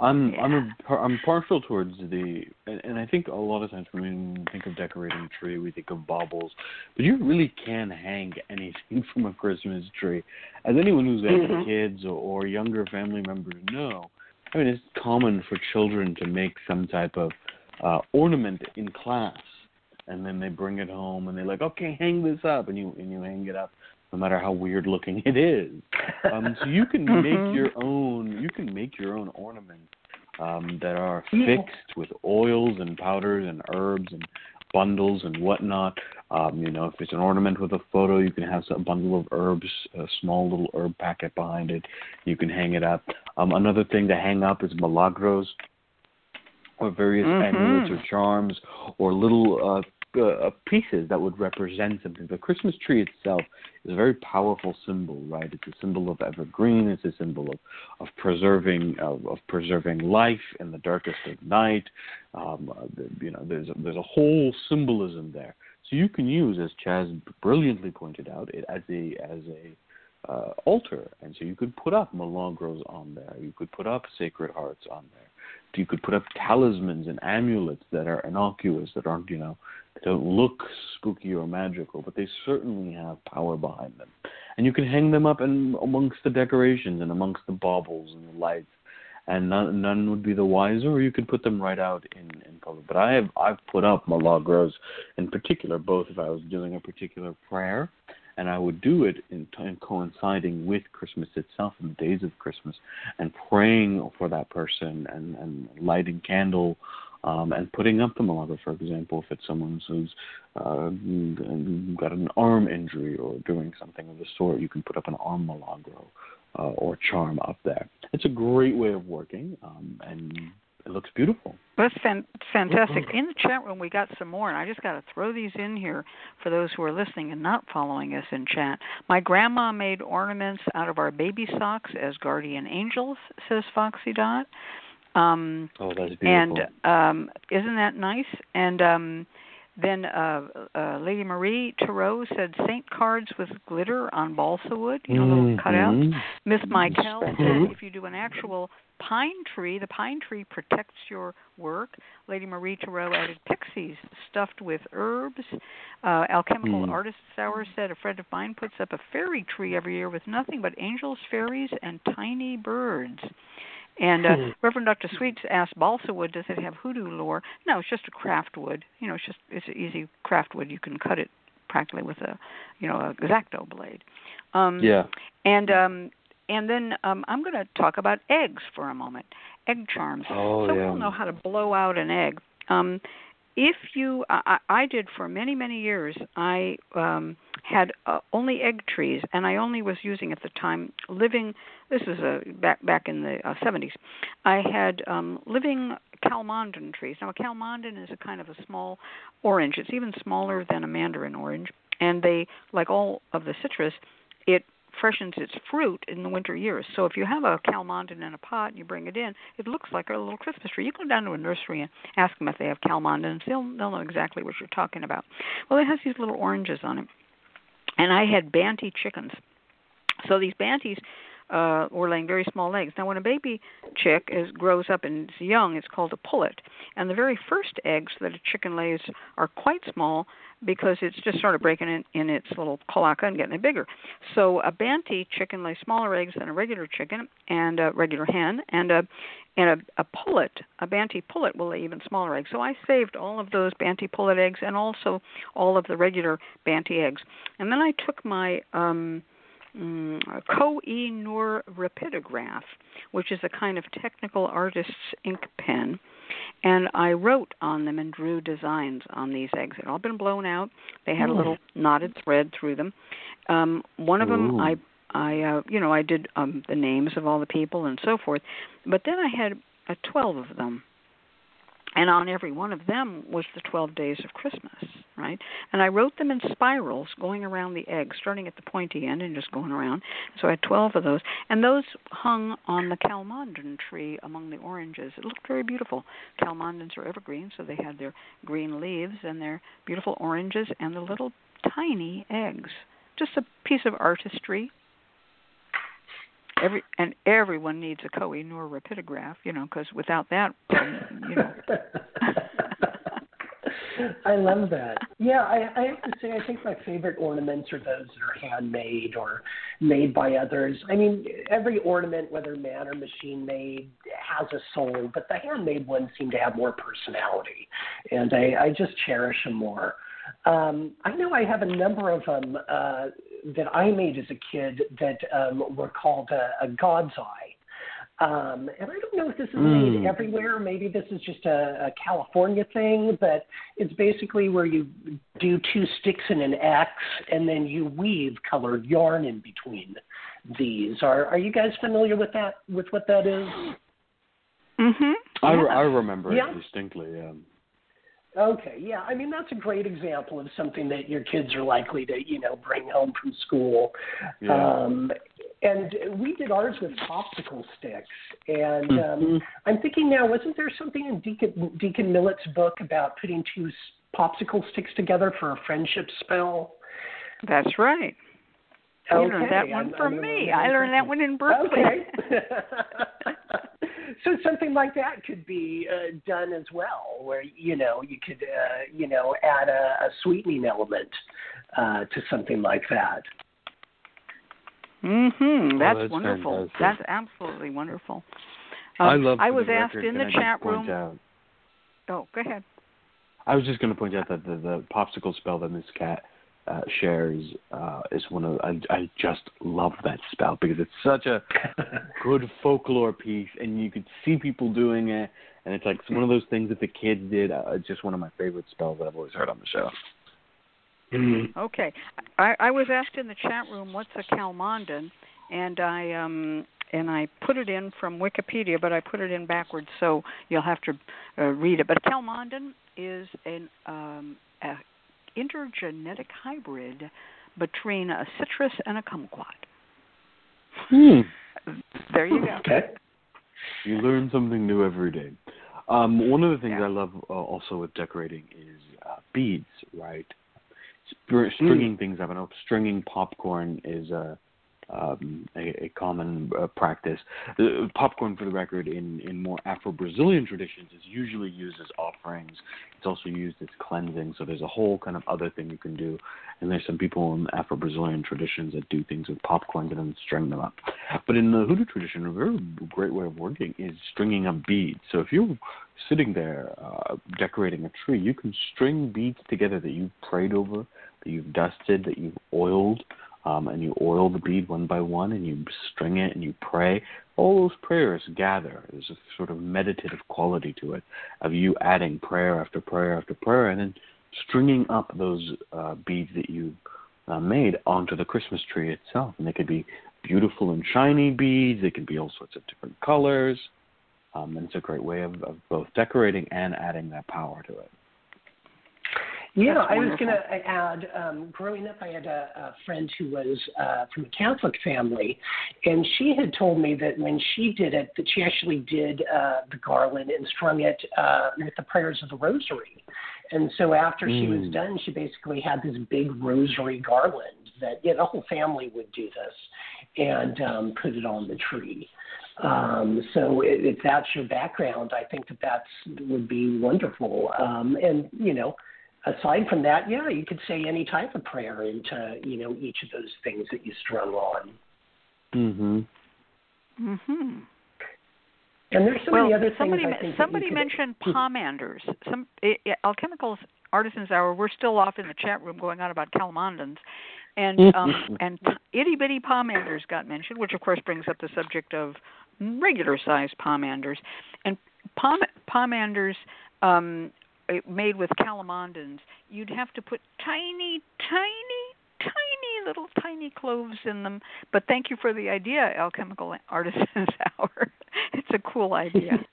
I'm I'm Yeah. a, par- I'm partial towards the and, and I think a lot of times when we think of decorating a tree, we think of baubles, but you really can hang anything from a Christmas tree. As anyone who's had Mhm. kids or, or younger family members know, I mean it's common for children to make some type of uh, ornament in class, and then they bring it home and they're like, okay, hang this up, and you and you hang it up, no matter how weird looking it is. Um, so you can Mhm. make your own. You can make your own ornaments um, that are fixed with oils and powders and herbs and bundles and whatnot. Um, you know, if it's an ornament with a photo, you can have a bundle of herbs, a small little herb packet behind it. You can hang it up. Um, another thing to hang up is milagros, or various Mhm. amulets or charms, or little uh, uh, pieces that would represent something. The Christmas tree itself is a very powerful symbol, right? It's a symbol of evergreen. It's a symbol of of preserving of, of preserving life in the darkest of night. Um, uh, you know, there's a, there's a whole symbolism there. So you can use, as Chas brilliantly pointed out, it as a as a uh, altar, and so you could put up milagros on there. You could put up sacred hearts on there. You could put up talismans and amulets that are innocuous, that aren't, you know, they don't look spooky or magical, but they certainly have power behind them. And you can hang them up in, amongst the decorations and amongst the baubles and the lights, and none, none would be the wiser. Or you could put them right out in in public. But I have I've put up milagros in particular, both if I was doing a particular prayer, and I would do it in, in coinciding with Christmas itself and the days of Christmas, and praying for that person and and lighting candle um, and putting up the milagro, for example, if it's someone who's uh, got an arm injury or doing something of the sort, you can put up an arm milagro uh, or charm up there. It's a great way of working, um, and it looks beautiful. That's fan- fantastic. In the chat room, we got some more, and I just got to throw these in here for those who are listening and not following us in chat. My grandma made ornaments out of our baby socks as guardian angels, says Foxy Dot. Um, Oh, that's beautiful. and um, isn't that nice? And um, then uh, uh, Lady Marie Tarot said saint cards with glitter on balsa wood, you know, little cutouts. Miss Michael said if you do an actual pine tree. The pine tree protects your work. Lady Marie Tarot added pixies stuffed with herbs. Uh, Alchemical Mm. Artist Hour said a friend of mine puts up a fairy tree every year with nothing but angels, fairies, and tiny birds. And uh, Hmm. Reverend Dr. Sweets asked balsa wood, does it have hoodoo lore? No, it's just a craft wood. You know, it's just it's an easy craft wood. You can cut it practically with a, you know, a exacto blade. Um, Yeah. and um, and then um, I'm going to talk about eggs for a moment. Egg charms. Oh so yeah. we'll know how to blow out an egg. Um, if you, I, I did for many many years. I um, had uh, only egg trees, and I only was using at the time living. This was uh, back back in the uh, 70s. I had um, living calamondin trees. Now a calamondin is a kind of a small orange. It's even smaller than a mandarin orange, and they, like all of the citrus, it freshens its fruit in the winter years. So if you have a calamondin in a pot and you bring it in, it looks like a little Christmas tree. You go down to a nursery and ask them if they have calamondins. They'll they'll know exactly what you're talking about. Well, it has these little oranges on it, and I had banty chickens. So these banties uh, were laying very small eggs. Now, when a baby chick is grows up and is young, it's called a pullet. And the very first eggs that a chicken lays are quite small because it's just sort of breaking in, in its little cloaca and getting it bigger. So a banty chicken lays smaller eggs than a regular chicken and a regular hen, and a and a, a pullet, a banty pullet, will lay even smaller eggs. So I saved all of those banty pullet eggs and also all of the regular banty eggs. And then I took my um, mm, Koh-i-Noor rapidograph, which is a kind of technical artist's ink pen, and I wrote on them and drew designs on these eggs. They'd all been blown out. They had a little knotted thread through them. Um, one of them, Ooh. I, I, uh, you know, I did um, the names of all the people and so forth. But then I had uh, twelve of them, and on every one of them was the 12 days of Christmas, right? And I wrote them in spirals going around the egg, starting at the pointy end and just going around. So I had 12 of those, and those hung on the calamondin tree among the oranges. It looked very beautiful. Calamondins are evergreen, so they had their green leaves and their beautiful oranges and the little tiny eggs. Just a piece of artistry. Every and everyone needs a Koh-i-Noor rapidograph, you know, because without that, um, you know. I love that. Yeah, I, I have to say, I think my favorite ornaments are those that are handmade or made by others. I mean, every ornament, whether man or machine made, has a soul, but the handmade ones seem to have more personality, and I, I just cherish them more. Um, I know I have a number of them uh, that I made as a kid that um, were called a, a God's Eye. Um, and I don't know if this is made Mm. everywhere. Maybe this is just a, a California thing, but it's basically where you do two sticks and an X, and then you weave colored yarn in between these. Are Are you guys familiar with that? With what that is? Mhm. I, Yeah. I remember Yeah. it distinctly. Um, Okay, yeah. I mean, that's a great example of something that your kids are likely to, you know, bring home from school. yeah. Um, and we did ours with popsicle sticks. And um, Mhm. I'm thinking now, wasn't there something in Deacon, Deacon Millett's book about putting two popsicle sticks together for a friendship spell? That's right. Okay. You learned that one I'm- from I'm me. I learned that one in Berkeley. Okay. so something like that could be uh, done as well, where you know you could uh, you know add a, a sweetening element uh, to something like that. Mhm. That's, Oh, that's wonderful. fantastic. That's absolutely wonderful. I Um, love. I was asked in the chat room. out- Oh, go ahead. I was just going to point out that the, the popsicle spell that Miss Cat uh, shares uh, is one of I, I just love that spell because it's such a good folklore piece, and you could see people doing it, and it's like it's one of those things that the kids did. Uh, it's just one of my favorite spells that I've always heard on the show. Okay. I, I was asked in the chat room what's a calamondin, and I um and I put it in from Wikipedia, but I put it in backwards, so you'll have to uh, read it. But a calamondin is an um, a intergenetic hybrid between a citrus and a kumquat. Hmm. There you go. Okay. You learn something new every day. Um, one of the things Yeah. I love uh, also with decorating is uh, beads, right? Spr- stringing things up. I know stringing popcorn is uh, um, a, a common uh, practice. Uh, popcorn, for the record, in, in more Afro-Brazilian traditions, is usually used as offerings. It's also used as cleansing. So there's a whole kind of other thing you can do. And there's some people in Afro-Brazilian traditions that do things with popcorn and then string them up. But in the Hoodoo tradition, a very great way of working is stringing up beads. So if you're sitting there uh, decorating a tree, you can string beads together that you've prayed over, that you've dusted, that you've oiled um, and you oil the bead one by one and you string it and you pray, all those prayers gather. There's a sort of meditative quality to it of you adding prayer after prayer after prayer and then stringing up those uh, beads that you uh, made onto the Christmas tree itself. And they could be beautiful and shiny beads, they can be all sorts of different colors. Um, and it's a great way of, of both decorating and adding that power to it. Yeah, I was going to add. Um, growing up, I had a, a friend who was uh, from a Catholic family, and she had told me that when she did it, that she actually did uh, the garland and strung it uh, with the prayers of the Rosary. And so after mm. she was hmm. done, she basically had this big rosary garland that yeah, the whole family would do this and um, put it on the tree. Um, so if that's your background, I think that that's would be wonderful. Um, and you know, aside from that, yeah, you could say any type of prayer into you know each of those things that you strung on. Mhm. Mhm. And there's so well, many other somebody, things. I think somebody could, mentioned pomanders. Some it, it, alchemicals artisans hour. We're still off in the chat room going on about calamondins, and um, and itty bitty pomanders got mentioned, which of course brings up the subject of regular sized pomanders, and pom pomanders um, Uh, made with calamondins, you'd have to put tiny, tiny, tiny little tiny cloves in them. But thank you for the idea, Alchemical Artisans Hour. it's a cool idea.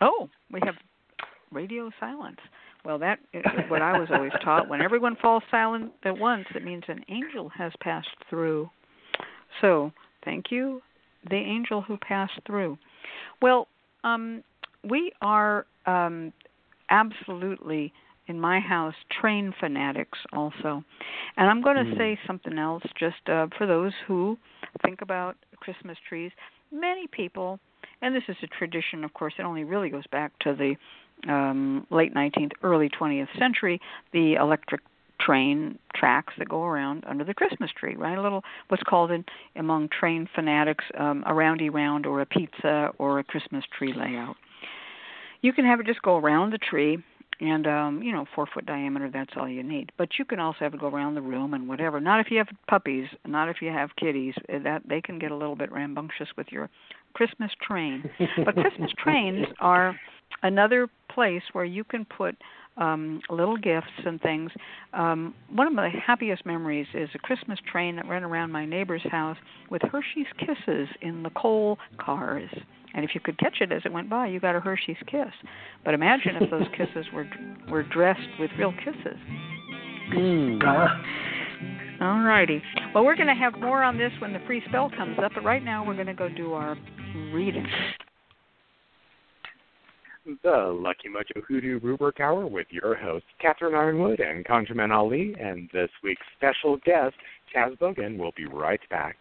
oh, we have radio silence. Well, that is what I was always taught. When everyone falls silent at once, it means an angel has passed through. So, thank you, the angel who passed through. Well, um, we are um, absolutely in my house train fanatics also, and I'm going to mm. say something else just uh, for those who think about Christmas trees. Many people, and this is a tradition, of course, it only really goes back to the um, late 19th, early 20th century. The electric train tracks that go around under the Christmas tree, right? A little what's called in among train fanatics um, a roundy round or a pizza or a Christmas tree layout. You can have it just go around the tree and um you know four foot diameter that's all you need but you can also have it go around the room and whatever not if you have puppies not if you have kitties eh, that they can get a little bit rambunctious with your christmas train but christmas trains are another place where you can put um, little gifts and things. Um, one of my happiest memories is a Christmas train that ran around my neighbor's house with Hershey's Kisses in the coal cars. And if you could catch it as it went by, you got a Hershey's kiss. But imagine if those kisses were were dressed with real kisses. Mm. All righty. Well, we're going to have more on this when the free spell comes up, but right now we're going to go do our reading the Lucky Mojo Hoodoo Rootwork Hour with your hosts, Catherine Yronwode and ConjureMan Ali, and this week's special guest, Chas Bogan, will be right back.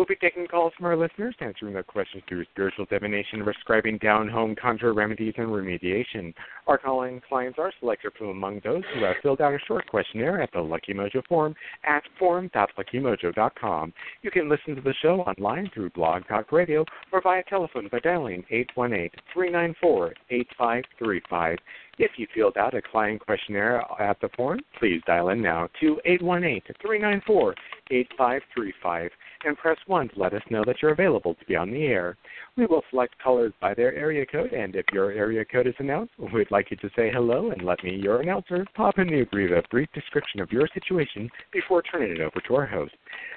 We'll be taking calls from our listeners, answering their questions through spiritual divination, prescribing down home conjure remedies, and remediation. Our calling clients are selected from among those who have filled out a short questionnaire at the Lucky Mojo forum at forum.luckymojo.com. You can listen to the show online through Blog Talk Radio or via telephone by dialing 818 394 8535. If you filled out a client questionnaire at the forum, please dial in now to 818 394 8535 and press 1 to let us know that you're available to be on the air. We will select callers by their area code, and if your area code is announced, we'd like you to say hello and let me, your announcer, pop in the brief description of your situation before turning it over to our host.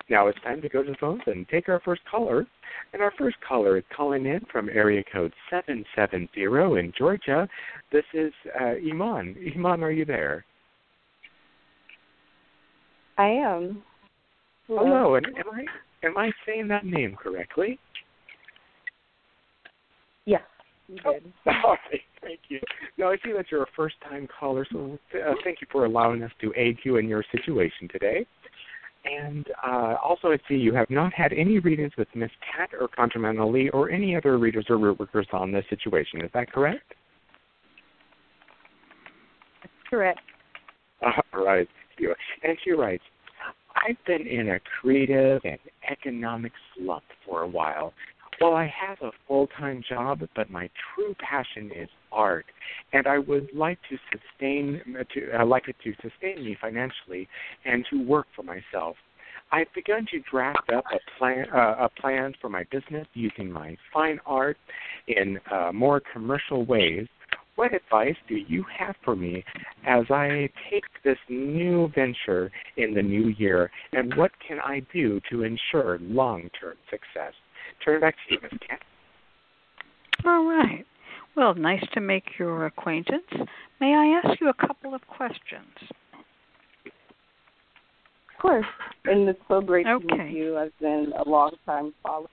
Now it's time to go to the phones and take our first caller. And our first caller is calling in from area code 770 in Georgia. This is uh, Iman. Iman, are you there? I am. Hello, Hello and am I Am I saying that name correctly? Yeah, you oh, did. Oh, all right. thank you. Now, I see that you're a first time caller, so uh, thank you for allowing us to aid you in your situation today. And uh, also, I see you have not had any readings with Miss Cat or ConjureMan Ali or any other readers or root workers on this situation. Is that correct? Correct. All right. And she writes, I've been in a creative and economic slump for a while. Well, I have a full time job, but my true passion is art, and I would like to sustain to uh, like it to sustain me financially and to work for myself. I've begun to draft up a plan uh, a plan for my business using my fine art in uh, more commercial ways. What advice do you have for me as I take this new venture in the new year, and what can I do to ensure long term success? Turn it back to you, Ms. Cat. All right. Well, nice to make your acquaintance. May I ask you a couple of questions? Of course. And it's so great okay. to meet you. I've been a long time follower.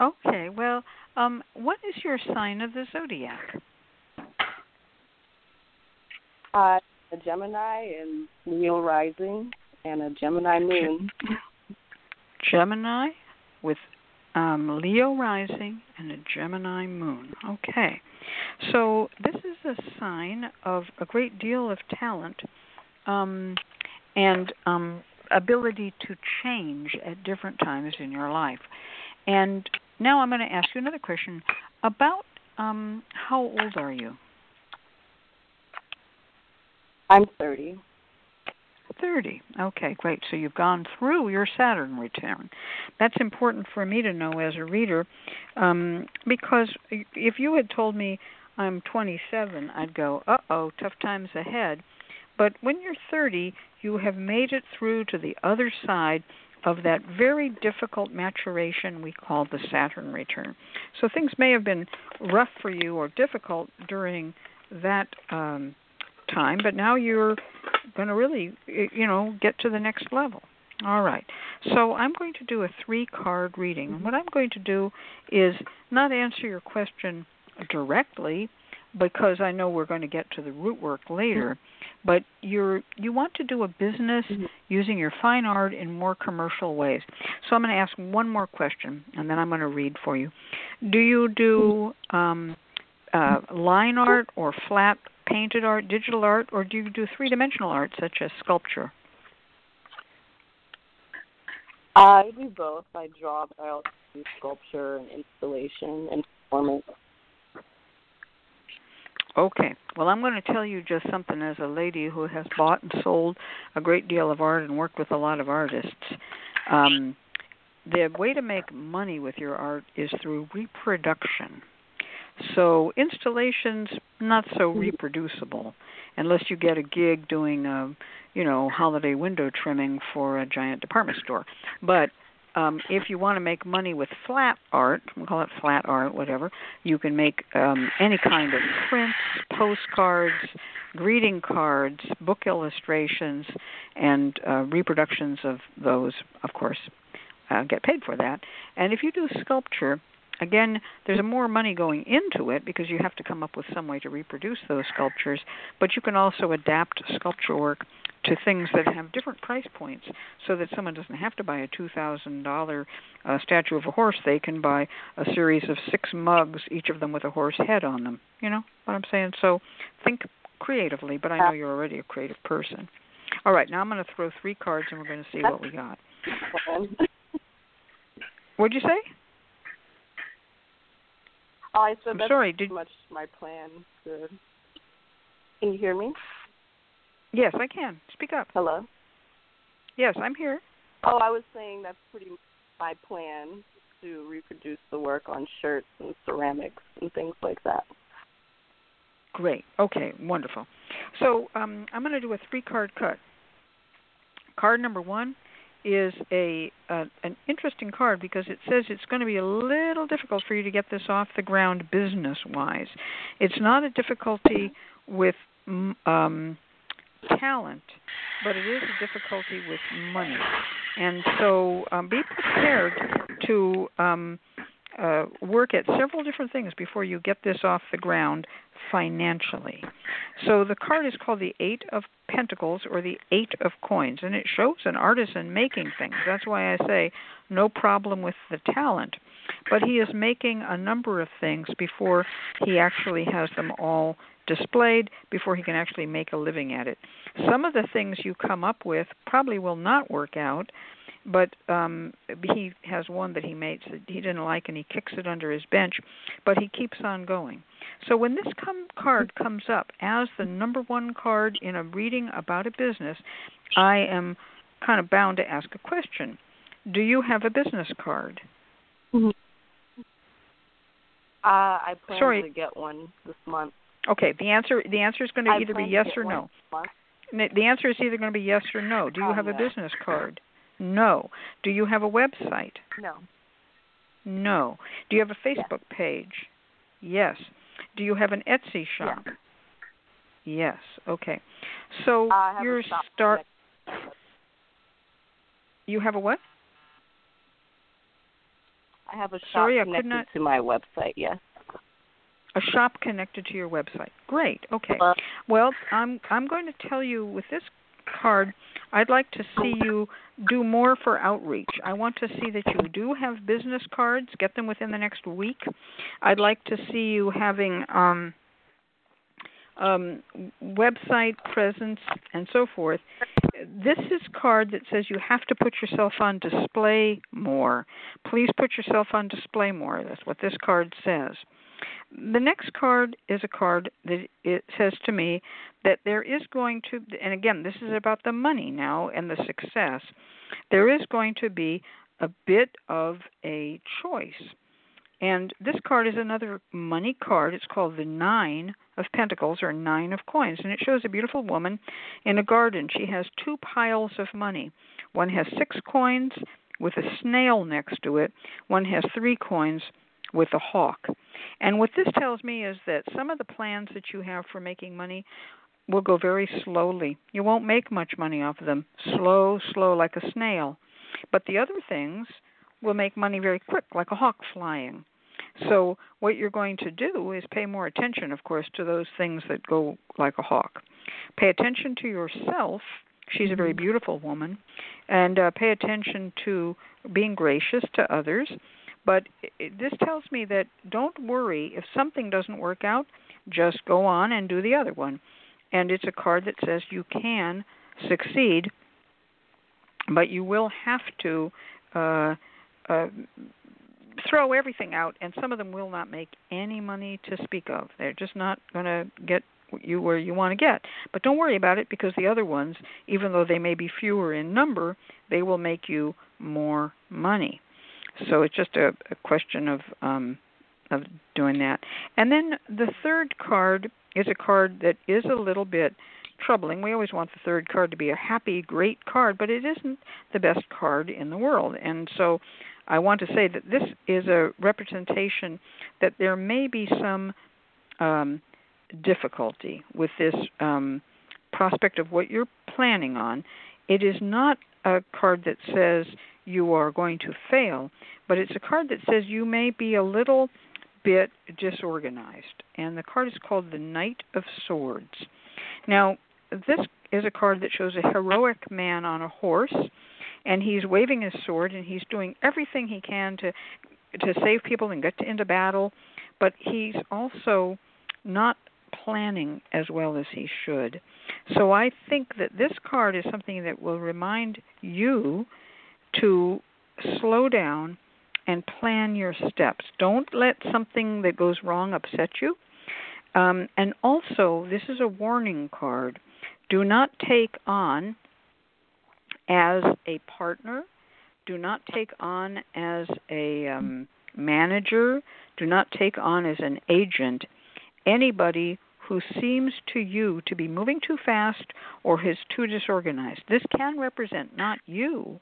okay. Well, um, what is your sign of the zodiac? Uh, a Gemini and Leo rising and a Gemini moon. Gemini with um, Leo rising and a Gemini moon. Okay. So this is a sign of a great deal of talent um, and um, ability to change at different times in your life. And now I'm going to ask you another question about um, how old are you? I'm 30. 30. Okay, great. So you've gone through your Saturn return. That's important for me to know as a reader um, because if you had told me I'm 27, I'd go, uh oh, tough times ahead. But when you're 30, you have made it through to the other side of that very difficult maturation we call the Saturn return. So things may have been rough for you or difficult during that um, time, but now you're going to really, you know, get to the next level. All right. So I'm going to do a three card reading. And what I'm going to do is not answer your question directly because I know we're going to get to the root work later, but you're you want to do a business mm-hmm. using your fine art in more commercial ways. So I'm going to ask one more question and then I'm going to read for you. Do you do um uh, line art or flat painted art, digital art, or do you do three dimensional art such as sculpture? I do both. I draw, but I also do sculpture and installation and performance. Okay. Well, I'm going to tell you just something as a lady who has bought and sold a great deal of art and worked with a lot of artists. Um, the way to make money with your art is through reproduction. So installations not so mm-hmm. reproducible unless you get a gig doing a you know holiday window trimming for a giant department store. But um, if you want to make money with flat art, we call it flat art, whatever, you can make um, any kind of prints, postcards, greeting cards, book illustrations, and uh, reproductions of those, of course, uh, get paid for that. And if you do sculpture, Again, there's more money going into it because you have to come up with some way to reproduce those sculptures, but you can also adapt sculpture work to things that have different price points so that someone doesn't have to buy a $2,000 uh, statue of a horse. They can buy a series of six mugs, each of them with a horse head on them. You know what I'm saying? So think creatively, but I know you're already a creative person. All right, now I'm going to throw three cards and we're going to see what we got. What'd you say? Oh, I said I'm that's sorry, did... much my plan. To... Can you hear me? Yes, I can. Speak up. Hello. Yes, I'm here. Oh, I was saying that's pretty much my plan to reproduce the work on shirts and ceramics and things like that. Great. Okay, wonderful. So um, I'm going to do a three card cut. Card number one is a, a an interesting card because it says it's going to be a little difficult for you to get this off the ground business wise. It's not a difficulty with um, talent, but it is a difficulty with money. And so um, be prepared to um, uh, work at several different things before you get this off the ground financially. So the card is called the Eight of Pentacles or the Eight of Coins, and it shows an artisan making things. That's why I say no problem with the talent. But he is making a number of things before he actually has them all displayed, before he can actually make a living at it. Some of the things you come up with probably will not work out but um he has one that he makes that he didn't like and he kicks it under his bench but he keeps on going so when this come, card comes up as the number one card in a reading about a business i am kind of bound to ask a question. Do you have a business card? Mm-hmm. uh i plan Sorry. to get one this month. Okay the answer the answer is going to I either be yes or no. the answer is either going to be yes or no. Do you Oh, have a business card? No. Do you have a website? No. No. Do you have a Facebook page? Yes. Do you have an Etsy shop? Yes. Okay. So I have your a shop start. You have a what? I have a shop Sorry, connected not- to my website. Yes. A shop connected to your website. Great. Okay. Uh, Well, I'm I'm going to tell you with this card, I'd like to see you do more for outreach. I want to see that you do have business cards. Get them within the next week. I'd like to see you having um, um, website presence and so forth. This is card that says you have to put yourself on display more. Please put yourself on display more. That's what this card says. The next card is a card that it says to me that there is going to, and again, this is about the money now and the success. There is going to be a bit of a choice. And this card is another money card. It's called the Nine of Pentacles or Nine of Coins. And it shows a beautiful woman in a garden. She has two piles of money. One has six coins with a snail next to it, one has three coins with a hawk. And what this tells me is that some of the plans that you have for making money will go very slowly. You won't make much money off of them. Slow, slow, like a snail. But the other things will make money very quick, like a hawk flying. So, what you're going to do is pay more attention, of course, to those things that go like a hawk. Pay attention to yourself. She's a very beautiful woman. And uh, pay attention to being gracious to others. But it, this tells me that don't worry if something doesn't work out, just go on and do the other one. And it's a card that says you can succeed, but you will have to uh, uh, throw everything out, and some of them will not make any money to speak of. They're just not going to get you where you want to get. But don't worry about it because the other ones, even though they may be fewer in number, they will make you more money. So it's just a, a question of um, of doing that. And then the third card is a card that is a little bit troubling. We always want the third card to be a happy, great card, but it isn't the best card in the world. And so I want to say that this is a representation that there may be some um, difficulty with this um, prospect of what you're planning on. It is not a card that says you are going to fail, but it's a card that says you may be a little bit disorganized. And the card is called the Knight of Swords. Now, this is a card that shows a heroic man on a horse, and he's waving his sword and he's doing everything he can to to save people and get into battle, but he's also not planning as well as he should. So I think that this card is something that will remind you to slow down and plan your steps. Don't let something that goes wrong upset you. Um, and also, this is a warning card. Do not take on as a partner. Do not take on as a um, manager. Do not take on as an agent anybody who seems to you to be moving too fast or is too disorganized. This can represent not you,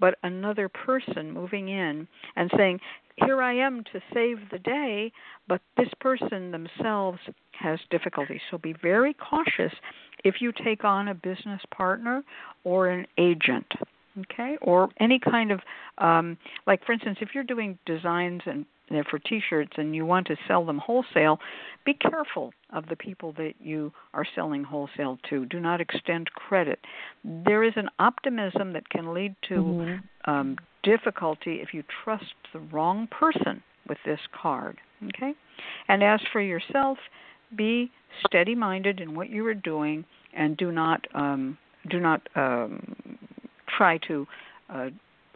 but another person moving in and saying, Here I am to save the day, but this person themselves has difficulty. So be very cautious if you take on a business partner or an agent. Okay, or any kind of, um, like for instance, if you're doing designs and they're for t-shirts and you want to sell them wholesale be careful of the people that you are selling wholesale to. Do not extend credit. There is an optimism that can lead to mm-hmm. um, difficulty if you trust the wrong person with this card okay? And as for yourself be steady minded in what you are doing and do not um, do not um, try to uh,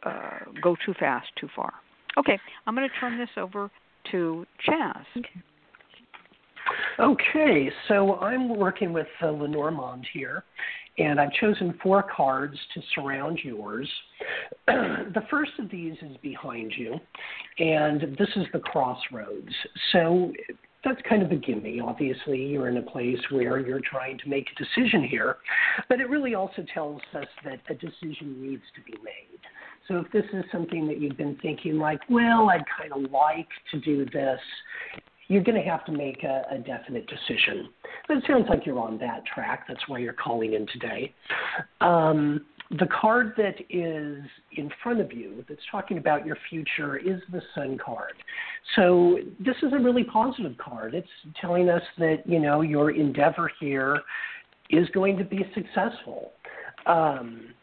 uh, go too fast too far Okay, I'm going to turn this over to Chas. Okay. Okay, so I'm working with uh, Lenormand here, and I've chosen four cards to surround yours. the first of these is behind you, and this is the crossroads. So that's kind of a gimme. Obviously, you're in a place where you're trying to make a decision here, but it really also tells us that a decision needs to be made. So if this is something that you've been thinking, like, well, I'd kind of like to do this, you're going to have to make a, a definite decision. But it sounds like you're on that track. That's why you're calling in today. Um, the card that is in front of you that's talking about your future is the Sun card. So this is a really positive card. It's telling us that you know your endeavor here is going to be successful. Um,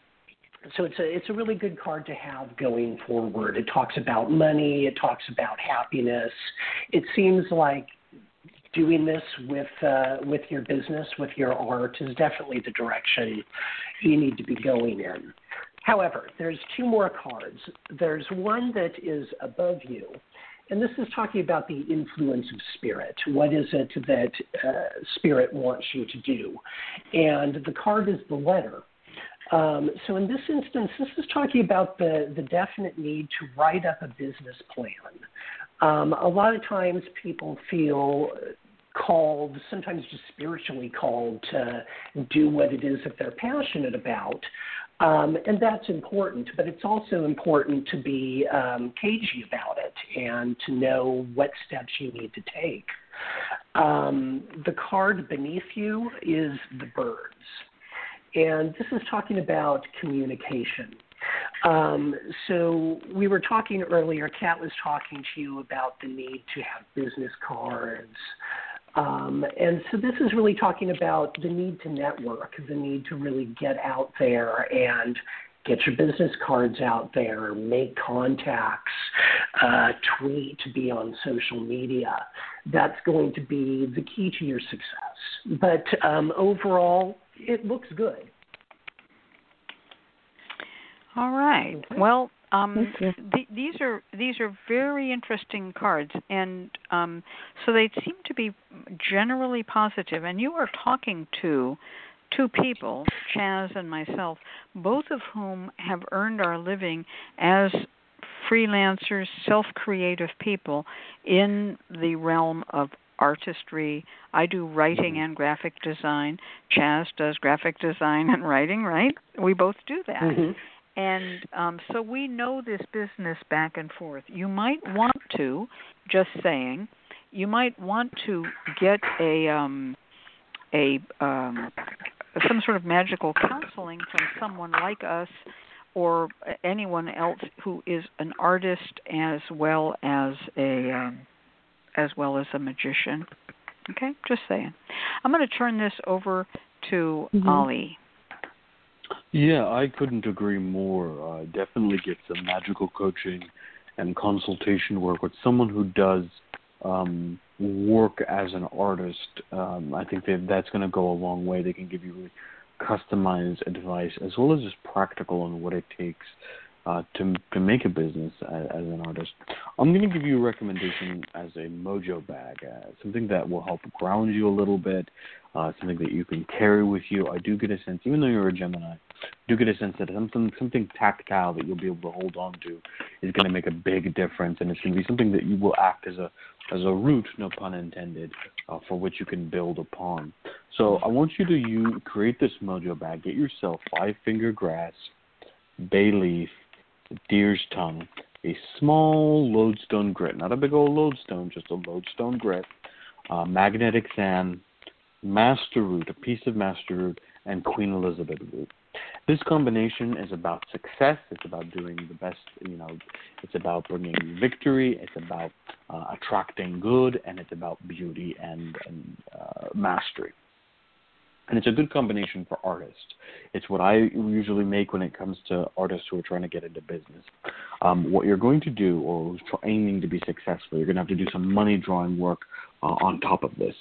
so it's a it's a really good card to have going forward. It talks about money. It talks about happiness. It seems like doing this with uh, with your business, with your art, is definitely the direction you need to be going in. However, there's two more cards. There's one that is above you, and this is talking about the influence of spirit. What is it that uh, spirit wants you to do? And the card is the letter. Um, so in this instance, this is talking about the, the definite need to write up a business plan. Um, a lot of times people feel called, sometimes just spiritually called to do what it is that they're passionate about. Um, and that's important, but it's also important to be um, cagey about it and to know what steps you need to take. Um, the card beneath you is the birds and this is talking about communication. Um, so we were talking earlier. Cat was talking to you about the need to have business cards, um, and so this is really talking about the need to network, the need to really get out there and get your business cards out there, make contacts, uh, tweet, be on social media. That's going to be the key to your success. But um, overall, it looks good. All right. Well, um, th- these are these are very interesting cards, and um, so they seem to be generally positive. And you are talking to two people, Chas and myself, both of whom have earned our living as freelancers, self-creative people in the realm of artistry. I do writing and graphic design. Chas does graphic design and writing, right? We both do that. Mm-hmm. And um, so we know this business back and forth. You might want to, just saying, you might want to get a um, a um, some sort of magical counseling from someone like us or anyone else who is an artist as well as a um, as well as a magician. Okay, just saying. I'm going to turn this over to mm-hmm. Ali. Yeah, I couldn't agree more. Uh, definitely get some magical coaching and consultation work with someone who does um, work as an artist. Um, I think that that's going to go a long way. They can give you really customized advice as well as just practical on what it takes uh, to to make a business as, as an artist. I'm going to give you a recommendation as a mojo bag, uh, something that will help ground you a little bit, uh, something that you can carry with you. I do get a sense, even though you're a Gemini, I do get a sense that something something tactile that you'll be able to hold on to is going to make a big difference, and it's going to be something that you will act as a as a root, no pun intended, uh, for which you can build upon. So I want you to you create this mojo bag. Get yourself five finger grass, bay leaf, deer's tongue, a small lodestone grit, not a big old lodestone, just a lodestone grit, uh, magnetic sand, master root, a piece of master root, and Queen Elizabeth root. This combination is about success. It's about doing the best. You know, it's about bringing victory. It's about uh, attracting good, and it's about beauty and, and uh, mastery. And it's a good combination for artists. It's what I usually make when it comes to artists who are trying to get into business. Um, what you're going to do, or who's aiming to be successful, you're going to have to do some money drawing work uh, on top of this.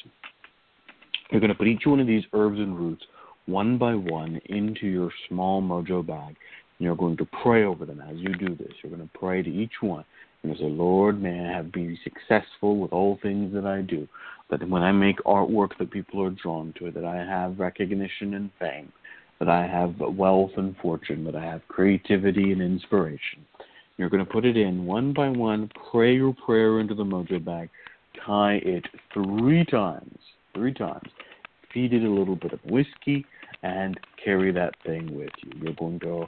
You're going to put each one of these herbs and roots one by one into your small mojo bag. And you're going to pray over them as you do this. You're going to pray to each one. And say, Lord, may I have be successful with all things that I do. That when I make artwork that people are drawn to, it, that I have recognition and fame, that I have wealth and fortune, that I have creativity and inspiration. You're going to put it in one by one, pray your prayer into the mojo bag, tie it three times, three times, feed it a little bit of whiskey, and carry that thing with you. You're going to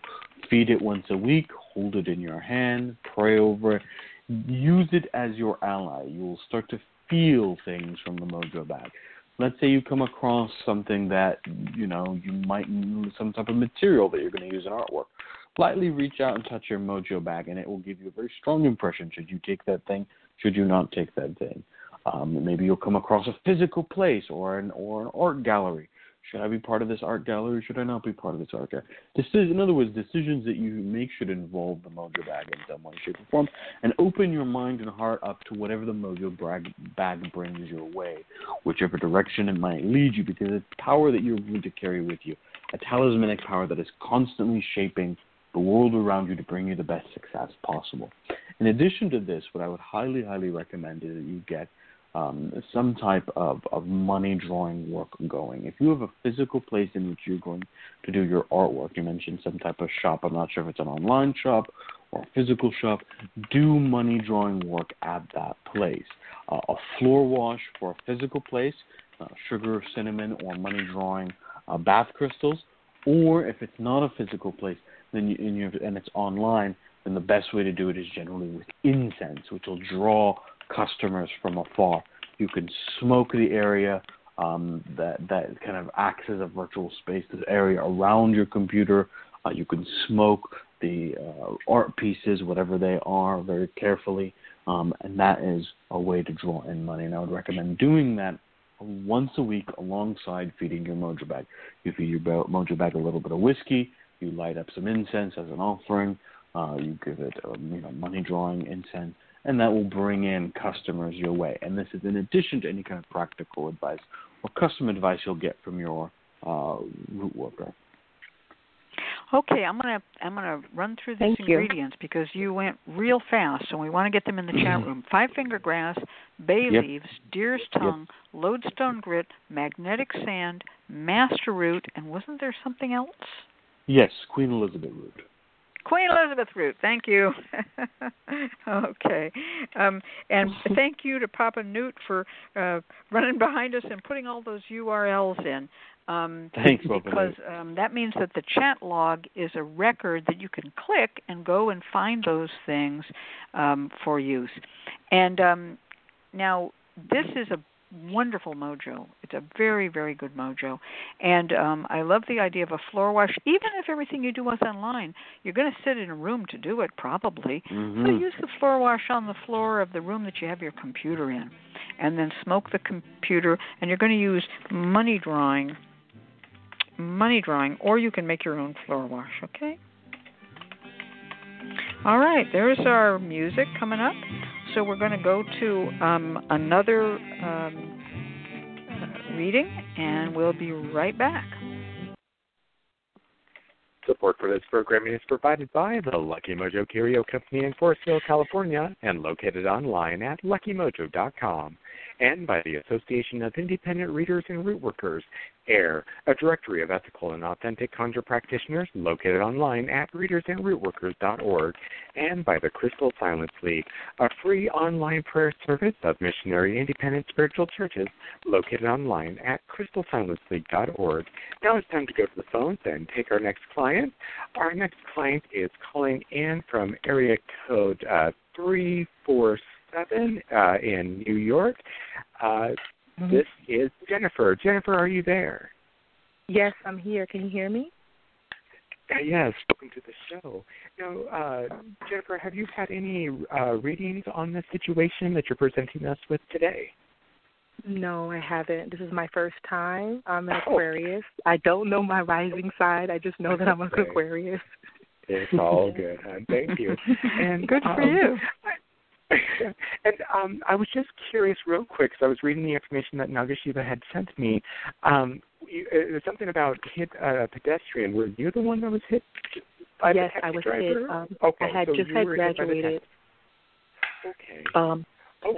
feed it once a week, hold it in your hand, pray over it, use it as your ally. You will start to feel things from the mojo bag. Let's say you come across something that you know you might need, some type of material that you're going to use in artwork. Lightly reach out and touch your mojo bag, and it will give you a very strong impression. Should you take that thing? Should you not take that thing? Um, maybe you'll come across a physical place or an or an art gallery should I be part of this art gallery? Should I not be part of this art gallery? In other words, decisions that you make should involve the mojo bag in some way, shape, or form, and open your mind and heart up to whatever the mojo bag, bag brings your way, whichever direction it might lead you, because it's power that you're going to carry with you, a talismanic power that is constantly shaping the world around you to bring you the best success possible. In addition to this, what I would highly, highly recommend is that you get um, some type of, of money drawing work going. If you have a physical place in which you're going to do your artwork, you mentioned some type of shop. I'm not sure if it's an online shop or a physical shop. Do money drawing work at that place. Uh, a floor wash for a physical place, uh, sugar, cinnamon, or money drawing uh, bath crystals. Or if it's not a physical place, then you, and, you have, and it's online, then the best way to do it is generally with incense, which will draw customers from afar. You can smoke the area um, that that kind of acts as a virtual space, this area around your computer. Uh, you can smoke the uh, art pieces, whatever they are, very carefully, um, and that is a way to draw in money. And I would recommend doing that once a week alongside feeding your mojo bag. You feed your mojo bag a little bit of whiskey. You light up some incense as an offering. Uh, you give it, um, you know, money drawing incense, and that will bring in customers your way. And this is in addition to any kind of practical advice or custom advice you'll get from your uh, root worker. Okay, I'm gonna I'm gonna run through these Thank ingredients you. because you went real fast, and we want to get them in the chat room. Five finger grass, bay yep. leaves, deer's tongue, yep. lodestone grit, magnetic sand, master root, and wasn't there something else? Yes, Queen Elizabeth root. Queen Elizabeth root. Thank you. okay, um, and thank you to Papa Newt for uh, running behind us and putting all those URLs in. Um, Thanks, because um, that means that the chat log is a record that you can click and go and find those things um, for use. And um, now this is a wonderful mojo. It's a very, very good mojo. And um, I love the idea of a floor wash. Even if everything you do is online, you're going to sit in a room to do it probably. Mm-hmm. So use the floor wash on the floor of the room that you have your computer in. And then smoke the computer. And you're going to use money drawing. Money drawing, or you can make your own floor wash, okay? All right, there's our music coming up so we're going to go to um, another um, uh, reading, and we'll be right back. Support for this programming is provided by the Lucky Mojo Curio Company in Forestville, California, and located online at luckymojo.com and by the Association of Independent Readers and Root Workers, AIR, a directory of ethical and authentic conjure practitioners located online at readersandrootworkers.org, and by the Crystal Silence League, a free online prayer service of missionary independent spiritual churches located online at crystalsilenceleague.org. Now it's time to go to the phones and take our next client. Our next client is calling in from area code uh, 346 seven uh, in New York. Uh, mm-hmm. This is Jennifer. Jennifer, are you there? Yes, I'm here. Can you hear me? Uh, yes, welcome to the show. Now, uh, Jennifer, have you had any uh, readings on the situation that you're presenting us with today? No, I haven't. This is my first time. I'm an Oh. Aquarius. I don't know my rising side. I just know that I'm an. Aquarius. It's all good, hon. Thank you. And Good for um, you. and um, I was just curious, real quick, because I was reading the information that Nagasiva had sent me. Um, you, uh, there's something about hit a pedestrian. Were you the one that was hit by yes, the taxi I was driver? hit. Um, okay, I had so just had were hit by the graduated. Okay. Um, okay.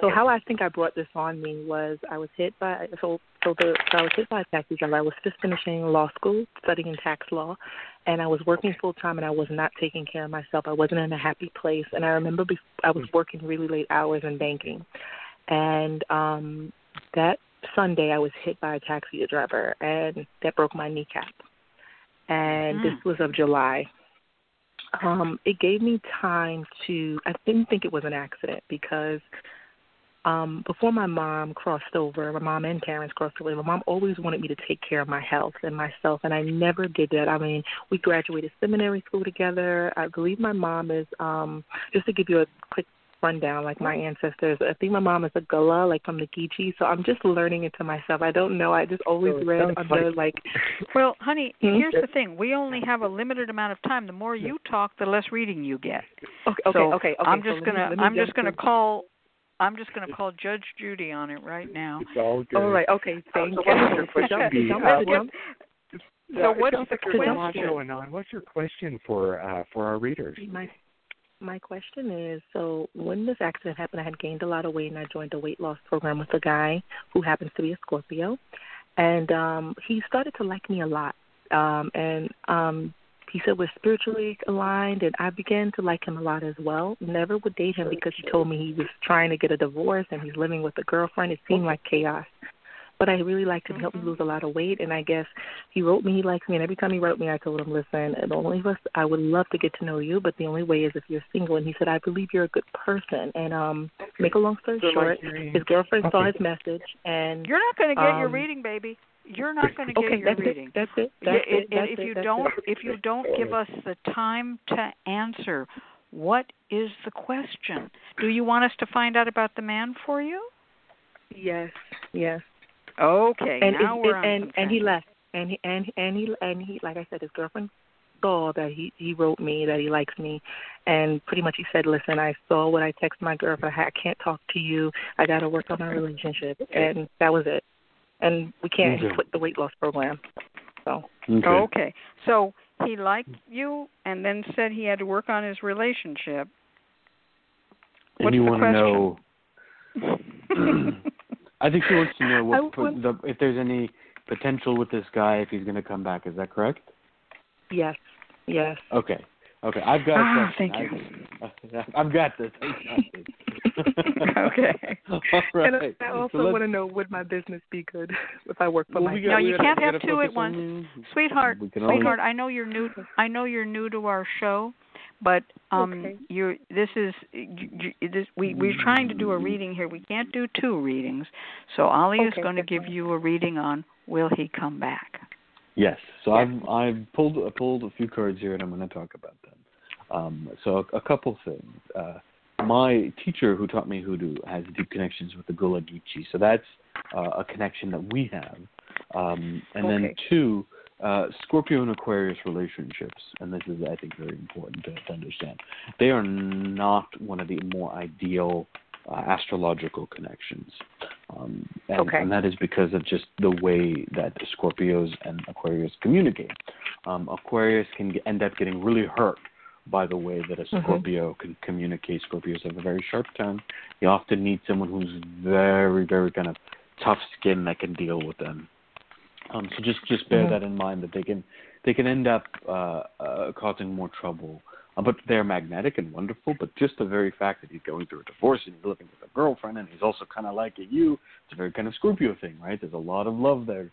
So how I think I brought this on me was I was hit by so so the so I was hit by a taxi driver. I was just finishing law school, studying tax law, and I was working full time and I was not taking care of myself. I wasn't in a happy place, and I remember bef- I was working really late hours in banking, and um that Sunday I was hit by a taxi driver and that broke my kneecap, and this was of July. Um, it gave me time to. I didn't think it was an accident because um before my mom crossed over my mom and parents crossed over my mom always wanted me to take care of my health and myself and i never did that i mean we graduated seminary school together i believe my mom is um just to give you a quick rundown like my ancestors i think my mom is a gullah like from the geechee so i'm just learning it to myself i don't know i just always So read sounds under like- like Well, honey, Hmm? here's the thing. We only have a limited amount of time. The more you talk, the less reading you get. okay okay So okay, okay I'm so just let gonna let me I'm just gonna call I'm just gonna call Judge Judy on it right now. It's all good. all right okay thank so you what would your So question jump- be? jump- Uh, So what's the like a lot question? going on. What's your question for uh, for our readers? My my question is so when this accident happened I had gained a lot of weight and I joined a weight loss program with a guy who happens to be a Scorpio and um he started to like me a lot. Um and um he said we're spiritually aligned and I began to like him a lot as well. Never would date him because he told me he was trying to get a divorce and he's living with a girlfriend. It seemed like chaos. But I really liked him. He helped me lose a lot of weight and I guess he wrote me he likes me and every time he wrote me I told him, Listen, the only of us I would love to get to know you, but the only way is if you're single and he said, I believe you're a good person and um make a long story short, his girlfriend saw his message and You're not gonna get your Um, reading, baby. You're not gonna get Okay, your that's reading. it. That's it. That's and- it. and That's if you that's don't it. if you don't give us the time to answer, what is the question? Do you want us to find out about the man for you? Yes, yes. Okay, and now it, we're it, on and and he left and he and and he and he like I said his girlfriend saw that he he wrote me that he likes me and pretty much he said listen I saw what I text my girlfriend I can't talk to you I got to work on my relationship and that was it and we can't Okay. quit the weight loss program so Okay. Oh, okay. So he liked you and then said he had to work on his relationship. and What's you the want to know I think she wants to know what, want- the, if there's any potential with this guy if he's going to come back. Is that correct? yes yes Okay. Okay. I've got. Ah, a thank I've, I've got this. I've got this. Okay. All right. and I also So want to know would my business be good if I work for well, we No, you can't have two at once. on- Sweetheart, We only- sweetheart, I know you're new. I know you're new to our show, but um, Okay. you're. This is you, you, this. We we're trying to do a reading here. We can't do two readings, so Ali is going to give you a reading on will he come back. Yes. So I've I've pulled I pulled a few cards here, and I'm going to talk about them. Um, so a, a couple things. Uh, my teacher who taught me hoodoo has deep connections with the Gullah Geechee, so that's uh, a connection that we have. Um, and then two, uh, Scorpio and Aquarius relationships, and this is I think very important to, to understand. They are not one of the more ideal uh, astrological connections. Um, and, Okay. and that is because of just the way that Scorpios and Aquarius communicate. Um, Aquarius can get, end up getting really hurt by the way that a Mhm. Scorpio can communicate. Scorpios have a very sharp tongue. You often need someone who's very, very kind of tough skin that can deal with them. Um, so just just bear Mhm. that in mind that they can they can end up uh, uh, causing more trouble. Uh, but they're magnetic and wonderful. But just the very fact that he's going through a divorce and he's living with a girlfriend and he's also kind of liking you, it's a very kind of Scorpio thing, right? There's a lot of love there.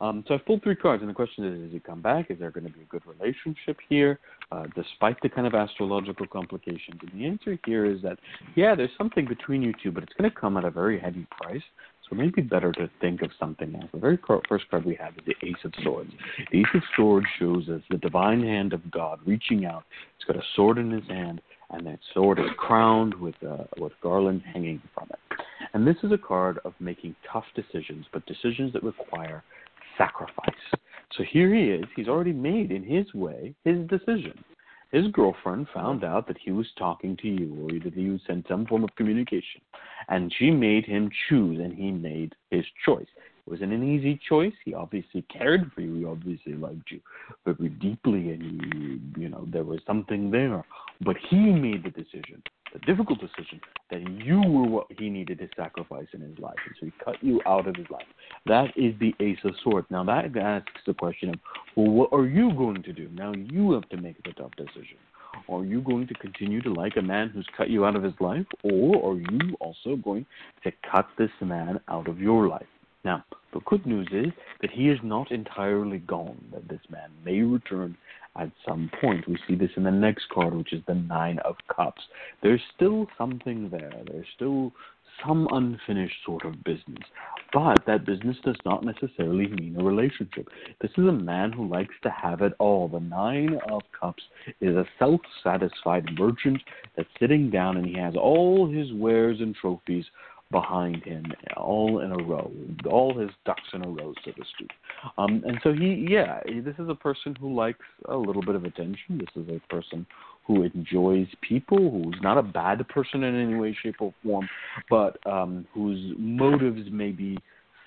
Um, so I've pulled three cards, and the question is: Does he come back? Is there going to be a good relationship here, uh, despite the kind of astrological complications? And the answer here is that, yeah, there's something between you two, but it's going to come at a very heavy price. So maybe better to think of something else. The very first card we have is the Ace of Swords. The Ace of Swords shows us the divine hand of God reaching out. It's got a sword in his hand, and that sword is crowned with uh, with garland hanging from it. And this is a card of making tough decisions, but decisions that require sacrifice. So here he is. He's already made in his way his decision. His girlfriend found out that he was talking to you or that he sent some form of communication. And she made him choose, and he made his choice. It wasn't an easy choice. He obviously cared for you. He obviously liked you very deeply, and you, you know there was something there. But he made the decision the difficult decision that you were what he needed to sacrifice in his life. And so he cut you out of his life. That is the Ace of Swords. Now that asks the question of, well, what are you going to do? Now you have to make the tough decision. Are you going to continue to like a man who's cut you out of his life, or are you also going to cut this man out of your life? Now, the good news is that he is not entirely gone, that this man may return at some point. We see this in the next card, which is the Nine of Cups. There's still something there. There's still some unfinished sort of business. But that business does not necessarily mean a relationship. This is a man who likes to have it all. The Nine of Cups is a self satisfied merchant that's sitting down and he has all his wares and trophies behind him, all in a row, all his ducks in a row, so to speak. Um, and so he, yeah, this is a person who likes a little bit of attention. This is a person who enjoys people, who's not a bad person in any way, shape, or form, but um, whose motives may be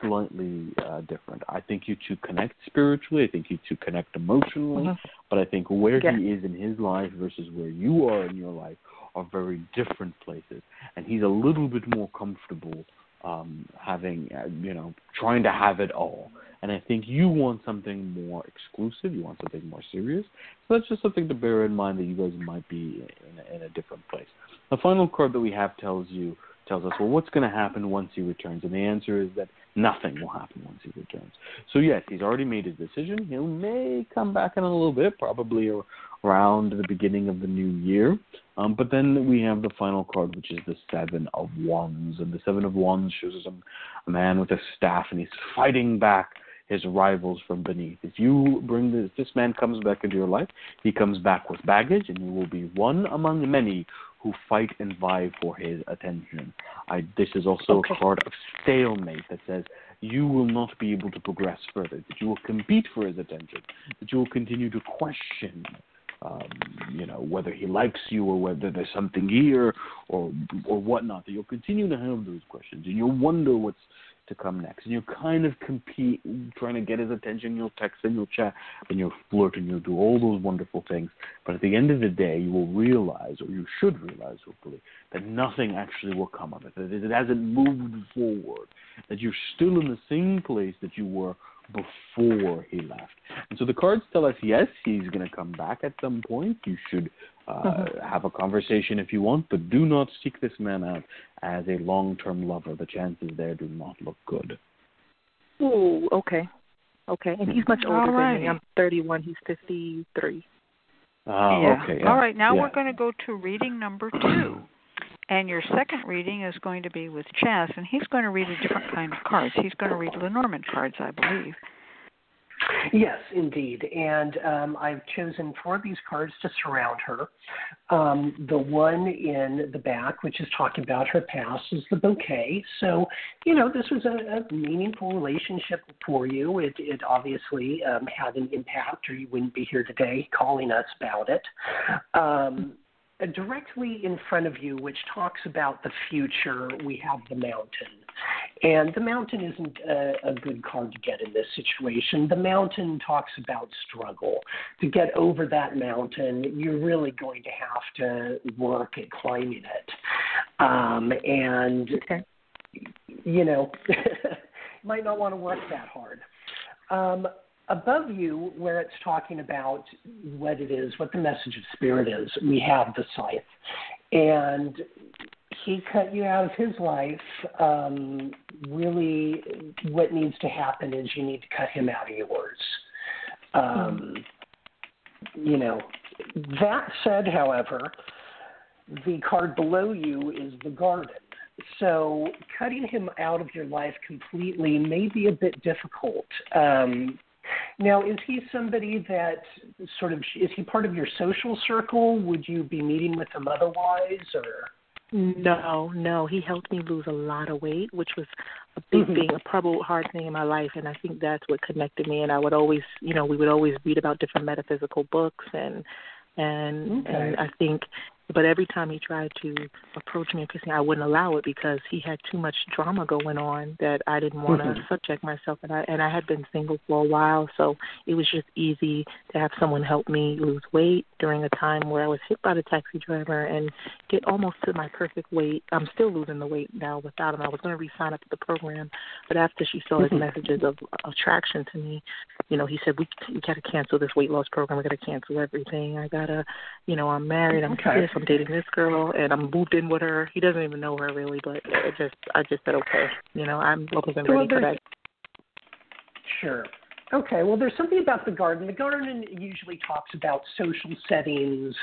slightly uh, different. I think you two connect spiritually. I think you two connect emotionally. Mm-hmm. But I think where yeah. he is in his life versus where you are in your life are very different places, and he's a little bit more comfortable um, having, uh, you know, trying to have it all. And I think you want something more exclusive. You want something more serious. So that's just something to bear in mind that you guys might be in a, in a different place. The final card that we have tells you tells us, well, what's going to happen once he returns? And the answer is that nothing will happen once he returns. So yes, he's already made his decision. He may come back in a little bit, probably around the beginning of the new year. Um, but then we have the final card, which is the Seven of Wands, and the Seven of Wands shows us a, a man with a staff, and he's fighting back his rivals from beneath. If you bring this, this man comes back into your life, he comes back with baggage, and you will be one among many who fight and vie for his attention. I, this is also okay. a card of stalemate that says you will not be able to progress further, that you will compete for his attention, that you will continue to question. Um, you know whether he likes you or whether there's something here or or whatnot. That you'll continue to have those questions and you'll wonder what's to come next. And you kind of compete, trying to get his attention. You'll text and you'll chat and you'll flirt and you'll do all those wonderful things. But at the end of the day, you will realize, or you should realize, hopefully, that nothing actually will come of it. That it hasn't moved forward. That you're still in the same place that you were before he left. And so the cards tell us yes, he's going to come back at some point. You should uh, mm-hmm. have a conversation if you want, but do not seek this man out as a long-term lover. The chances there do not look good. Oh, okay, okay. And he's much older than me. I'm 31. He's 53. Oh, yeah. okay. Yeah. All right, now yeah. we're going to go to reading number two. And your second reading is going to be with Chas, and he's going to read a different kind of cards. He's going to read Lenormand cards, I believe. Yes, indeed. And um, I've chosen four of these cards to surround her. Um, the one in the back, which is talking about her past, is the bouquet. So, you know, this was a, a meaningful relationship for you. It, it obviously um, had an impact, or you wouldn't be here today calling us about it. Um, directly in front of you, which talks about the future, we have the mountain. And the mountain isn't a, a, good card to get in this situation. The mountain talks about struggle. To get over that mountain, you're really going to have to work at climbing it. Um, and, okay. you know, might not want to work that hard. Um, above you, where it's talking about what it is, what the message of spirit is, we have the scythe. And he cut you out of his life. Um, really, what needs to happen is you need to cut him out of yours. Um, you know, that said, however, the card below you is the garden. so cutting him out of your life completely may be a bit difficult. Um, now, is he somebody that sort of is he part of your social circle? Would you be meeting with him otherwise, or? No, no. He helped me lose a lot of weight, which was a big Mhm. thing, a probably hard thing in my life, and I think that's what connected me. And I would always, you know, we would always read about different metaphysical books, and and Okay. and I think, but every time he tried to approach me and kiss me, I wouldn't allow it because he had too much drama going on that I didn't want to Mhm. subject myself. And I and I had been single for a while, so it was just easy to have someone help me lose weight during a time where I was hit by the taxi driver and get almost to my perfect weight. I'm still losing the weight now without him. I was going to re-sign up to the program, but after she saw his Mhm. messages of attraction to me, you know, he said we we got to cancel this weight loss program. We got to cancel everything. I gotta, you know, I'm married. I'm Okay. this. I'm dating this girl, and I'm moved in with her. He doesn't even know her really, but it just I just said okay. You know, I'm wasn't Well, ready for that. Sure. Okay. Well, there's something about the garden. The garden usually talks about social settings,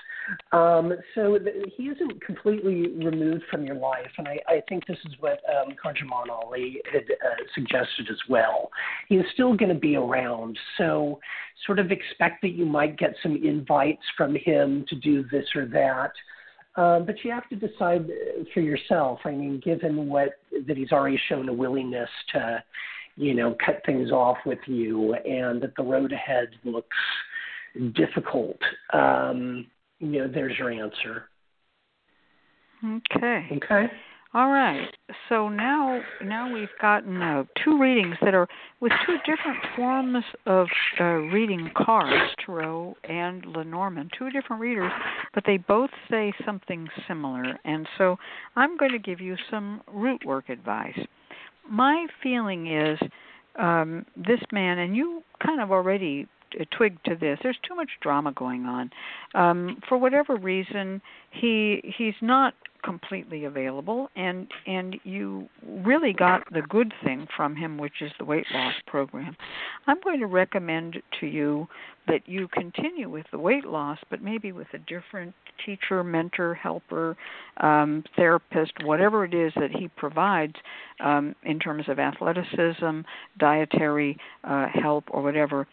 um, so he isn't completely removed from your life, and I, I think this is what um, ConjureMan Ali had uh, suggested as well. He is still going to be around, so sort of expect that you might get some invites from him to do this or that. Um, but you have to decide uh, for yourself. I mean, given what that he's already shown a willingness to you know, cut things off with you and that the road ahead looks difficult, um, you know, there's your answer. Okay. Okay. All right. So now now we've gotten uh, two readings that are with two different forms of uh, reading cards, Tarot and Lenormand, two different readers, but they both say something similar. And so I'm going to give you some root work advice. My feeling is um, this man, and you kind of already uh, twigged to this. There's too much drama going on. Um, for whatever reason, he he's not completely available and and you really got the good thing from him which is the weight loss program. I'm going to recommend to you that you continue with the weight loss but maybe with a different teacher mentor helper um therapist whatever it is that he provides um in terms of athleticism dietary uh help or whatever.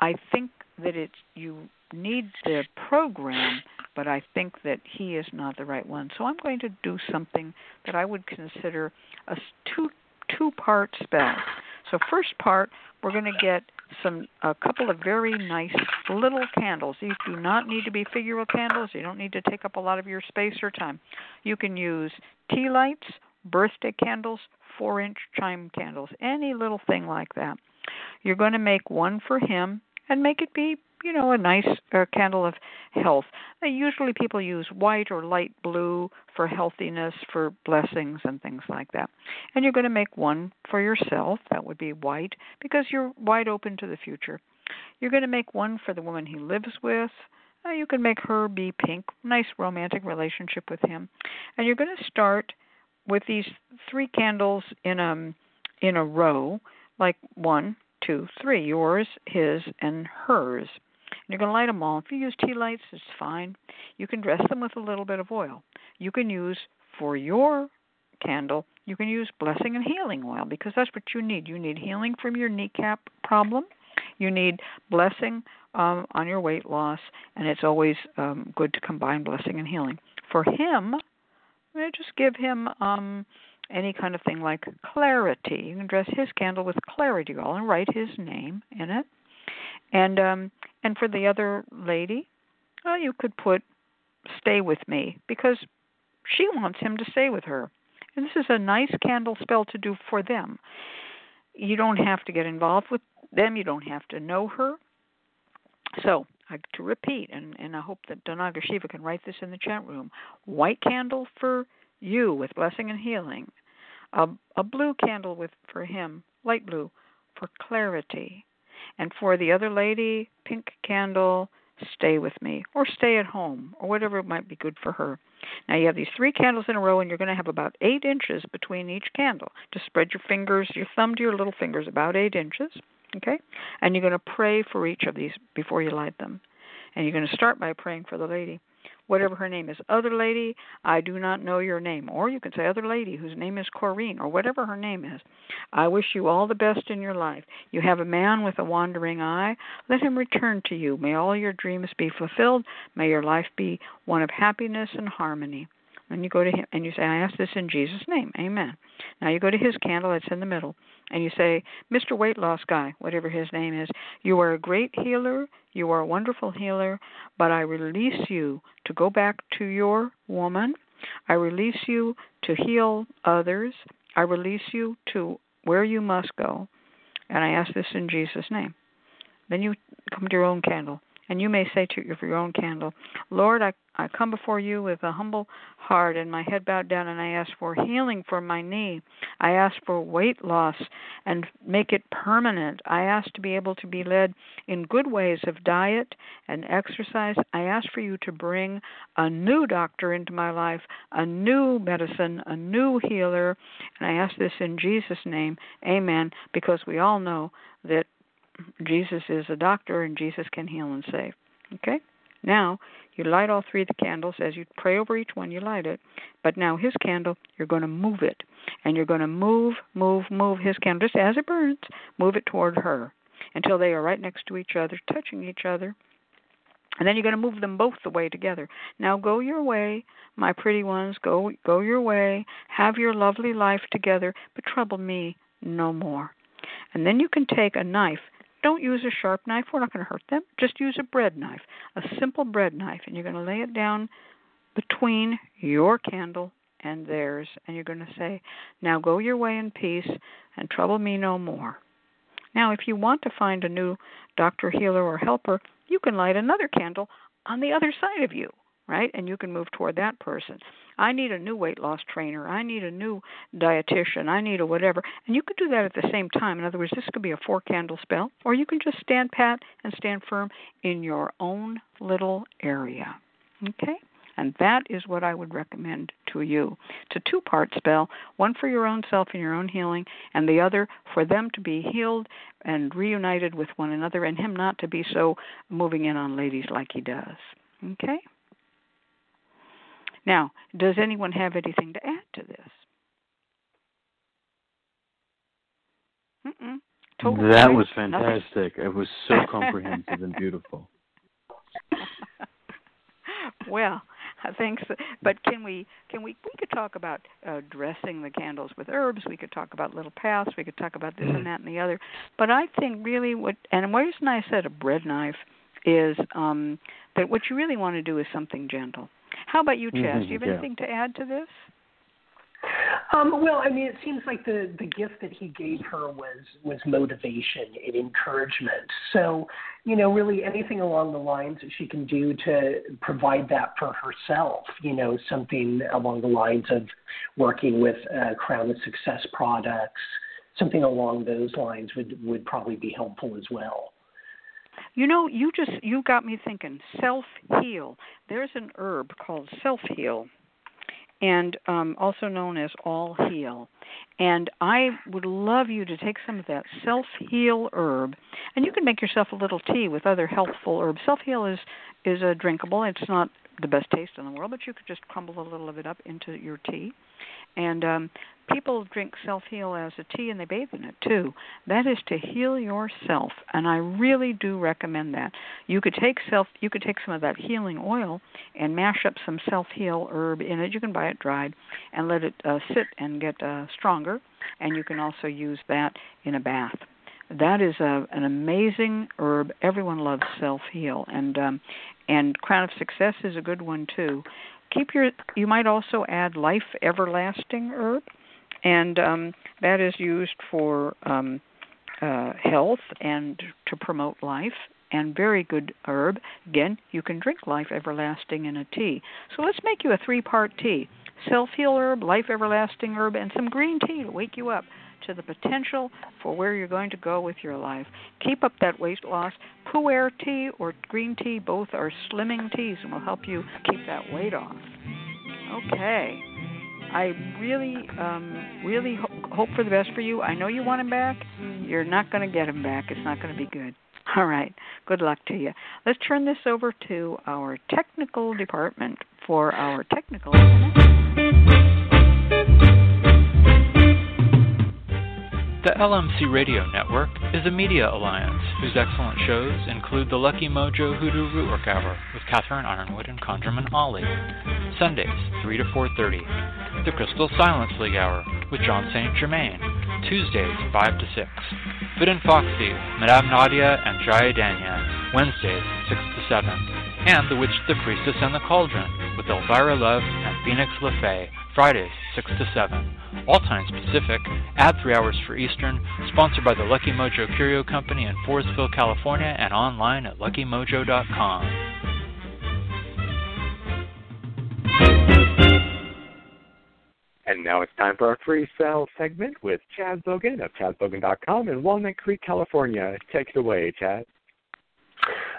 I think that it's you need the program but I think that he is not the right one. So I'm going to do something that I would consider a two two part spell. So first part, we're going to get some a couple of very nice little candles. These do not need to be figural candles. You don't need to take up a lot of your space or time. You can use tea lights, birthday candles, 4-inch chime candles, any little thing like that. You're going to make one for him and make it be you know, a nice uh, candle of health. Uh, usually people use white or light blue for healthiness, for blessings, and things like that. And you're going to make one for yourself. That would be white because you're wide open to the future. You're going to make one for the woman he lives with. Uh, you can make her be pink. Nice romantic relationship with him. And you're going to start with these three candles in a in a row, like one, two, three. Yours, his, and hers. You're going to light them all. If you use tea lights, it's fine. You can dress them with a little bit of oil. You can use for your candle, you can use blessing and healing oil because that's what you need. You need healing from your kneecap problem. You need blessing um, on your weight loss, and it's always um, good to combine blessing and healing. For him, just give him um, any kind of thing like clarity. You can dress his candle with clarity oil and write his name in it. And um and for the other lady, well, you could put stay with me because she wants him to stay with her. And this is a nice candle spell to do for them. You don't have to get involved with them, you don't have to know her. So, I, to repeat, and, and I hope that Donaga Shiva can write this in the chat room white candle for you with blessing and healing, a, a blue candle with for him, light blue, for clarity, and for the other lady, pink candle, stay with me, or stay at home, or whatever might be good for her. Now you have these three candles in a row, and you're going to have about eight inches between each candle. Just spread your fingers, your thumb to your little fingers, about eight inches. Okay? And you're going to pray for each of these before you light them. And you're going to start by praying for the lady. Whatever her name is. Other lady, I do not know your name. Or you can say, Other lady, whose name is Corrine, or whatever her name is. I wish you all the best in your life. You have a man with a wandering eye. Let him return to you. May all your dreams be fulfilled. May your life be one of happiness and harmony. And you go to him and you say, I ask this in Jesus' name. Amen. Now you go to his candle, it's in the middle, and you say, Mr. Weight Loss Guy, whatever his name is, you are a great healer, you are a wonderful healer, but I release you to go back to your woman. I release you to heal others. I release you to where you must go. And I ask this in Jesus' name. Then you come to your own candle. And you may say to your, own candle, Lord, I, I come before you with a humble heart and my head bowed down, and I ask for healing for my knee. I ask for weight loss and make it permanent. I ask to be able to be led in good ways of diet and exercise. I ask for you to bring a new doctor into my life, a new medicine, a new healer. And I ask this in Jesus' name. Amen. Because we all know that Jesus is a doctor and Jesus can heal and save. Okay? Now, you light all three of the candles. As you pray over each one, you light it. But now, his candle, you're going to move it. And you're going to move, move, move his candle, just as it burns, move it toward her until they are right next to each other, touching each other. And then you're going to move them both the way together. Now go your way, my pretty ones. Go go your way. Have your lovely life together, but trouble me no more. And then you can take a knife don't use a sharp knife. We're not going to hurt them. Just use a bread knife, a simple bread knife, and you're going to lay it down between your candle and theirs, and you're going to say, Now go your way in peace and trouble me no more. Now, if you want to find a new doctor, healer, or helper, you can light another candle on the other side of you right? And you can move toward that person. I need a new weight loss trainer. I need a new dietitian. I need a whatever. And you could do that at the same time. In other words, this could be a four candle spell, or you can just stand pat and stand firm in your own little area. Okay? And that is what I would recommend to you. It's a two part spell one for your own self and your own healing, and the other for them to be healed and reunited with one another, and him not to be so moving in on ladies like he does. Okay? Now, does anyone have anything to add to this? Mm-mm. Total that was fantastic. Nothing. It was so comprehensive and beautiful. well, thanks. But can we can we we could talk about uh, dressing the candles with herbs. We could talk about little paths. We could talk about this and that and the other. But I think really what and the reason I said a bread knife is um, that what you really want to do is something gentle. How about you, Chas? Mm-hmm, do you have anything to add to this? Um, well, I mean, it seems like the the gift that he gave her was was motivation and encouragement. So, you know, really anything along the lines that she can do to provide that for herself. You know, something along the lines of working with uh, Crown of Success products, something along those lines would would probably be helpful as well. You know, you just you got me thinking. Self heal. There's an herb called self heal, and um, also known as all heal. And I would love you to take some of that self heal herb, and you can make yourself a little tea with other healthful herbs. Self heal is is a drinkable. It's not the best taste in the world, but you could just crumble a little of it up into your tea. And um, people drink self heal as a tea and they bathe in it too. That is to heal yourself, and I really do recommend that. You could take self you could take some of that healing oil and mash up some self heal herb in it. You can buy it dried and let it uh, sit and get uh, stronger, and you can also use that in a bath. That is a, an amazing herb. Everyone loves self heal, and um, and Crown of Success is a good one too. Keep your you might also add life everlasting herb and um, that is used for um, uh, health and to promote life and very good herb. Again you can drink life everlasting in a tea. So let's make you a three part tea. Self heal herb life everlasting herb and some green tea to wake you up to the potential for where you're going to go with your life. Keep up that weight loss. Pu'er tea or green tea, both are slimming teas and will help you keep that weight off. Okay. I really, um, really ho- hope for the best for you. I know you want him back. You're not going to get him back. It's not going to be good. All right. Good luck to you. Let's turn this over to our technical department for our technical. The LMC Radio Network is a media alliance whose excellent shows include the Lucky Mojo Hoodoo Rootwork Hour with Catherine Yronwode and ConjureMan Ali, Sundays 3 to 4:30, the Crystal Silence League Hour with John St. Germain, Tuesdays 5 to 6, Fit and Foxy, Madame Nadia and Jaya Danya, Wednesdays 6 to 7, and The Witch, the Priestess, and the Cauldron with Elvira Love and Phoenix LeFae, Fridays 6 to 7 all times Pacific, add three hours for Eastern, sponsored by the Lucky Mojo Curio Company in Forestville, California, and online at luckymojo.com. And now it's time for our free sale segment with Chas Bogan of ChasBogan.com in Walnut Creek, California. Take it away, Chad.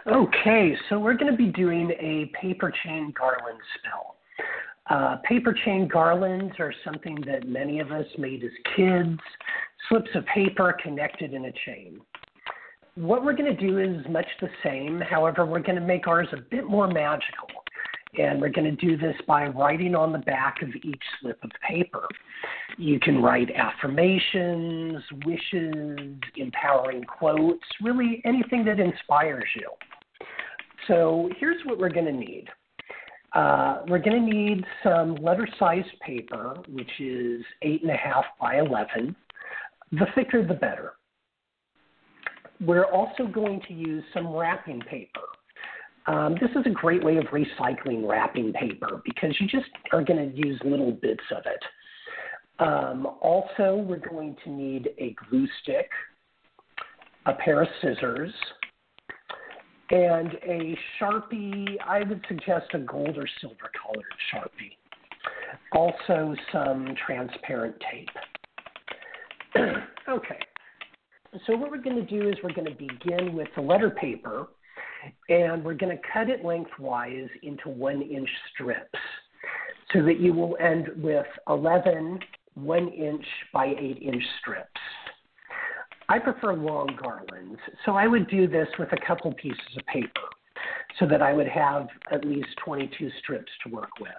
Okay, so we're going to be doing a paper chain garland spell. Uh, paper chain garlands are something that many of us made as kids, slips of paper connected in a chain. What we're going to do is much the same, however, we're going to make ours a bit more magical. And we're going to do this by writing on the back of each slip of paper. You can write affirmations, wishes, empowering quotes, really anything that inspires you. So here's what we're going to need uh, we're going to need some letter-sized paper, which is eight and a half by eleven. The thicker, the better. We're also going to use some wrapping paper. Um, this is a great way of recycling wrapping paper because you just are going to use little bits of it. Um, also, we're going to need a glue stick, a pair of scissors, and a Sharpie, I would suggest a gold or silver colored Sharpie. Also, some transparent tape. okay, so what we're going to do is we're going to begin with the letter paper and we're going to cut it lengthwise into one inch strips so that you will end with 11 one inch by eight inch strips. I prefer long garlands, so I would do this with a couple pieces of paper so that I would have at least 22 strips to work with.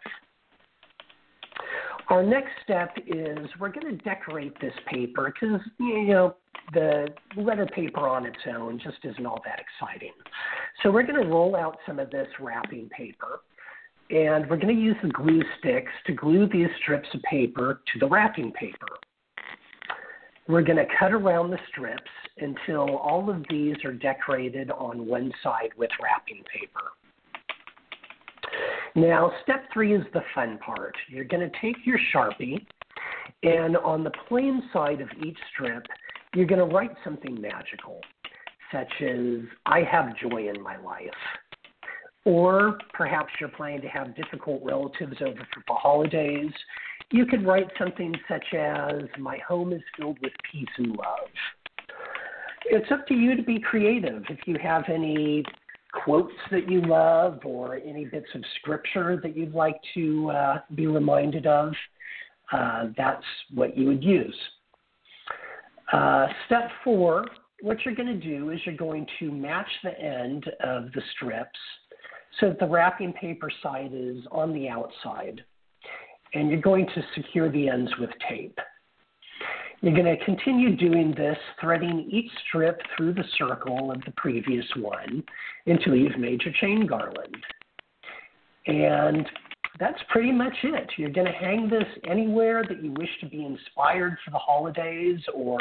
Our next step is we're going to decorate this paper because, you know, the letter paper on its own just isn't all that exciting. So we're going to roll out some of this wrapping paper and we're going to use the glue sticks to glue these strips of paper to the wrapping paper. We're going to cut around the strips until all of these are decorated on one side with wrapping paper. Now, step three is the fun part. You're going to take your Sharpie, and on the plain side of each strip, you're going to write something magical, such as, I have joy in my life. Or perhaps you're planning to have difficult relatives over for the holidays you could write something such as, My home is filled with peace and love. It's up to you to be creative. If you have any quotes that you love or any bits of scripture that you'd like to uh, be reminded of, uh, that's what you would use. Uh, step four, what you're going to do is you're going to match the end of the strips so the wrapping paper side is on the outside and you're going to secure the ends with tape. You're going to continue doing this, threading each strip through the circle of the previous one until you've made your chain garland. And that's pretty much it. You're going to hang this anywhere that you wish to be inspired for the holidays or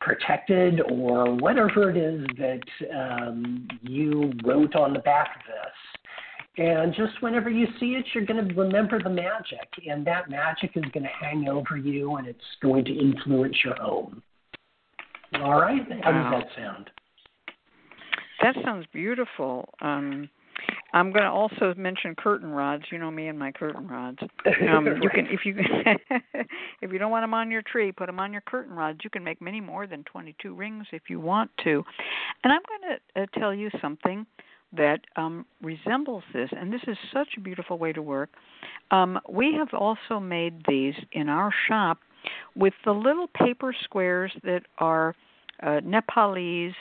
protected or whatever it is that um, you wrote on the back of this. And just whenever you see it, you're going to remember the magic, and that magic is going to hang over you, and it's going to influence your home. All right, how wow. does that sound? That sounds beautiful. Um, I'm going to also mention curtain rods. You know me and my curtain rods. Um, right. You can, if you if you don't want them on your tree, put them on your curtain rods. You can make many more than 22 rings if you want to. And I'm going to uh, tell you something that um, resembles this, and this is such a beautiful way to work. Um, we have also made these in our shop with the little paper squares that are uh, Nepalese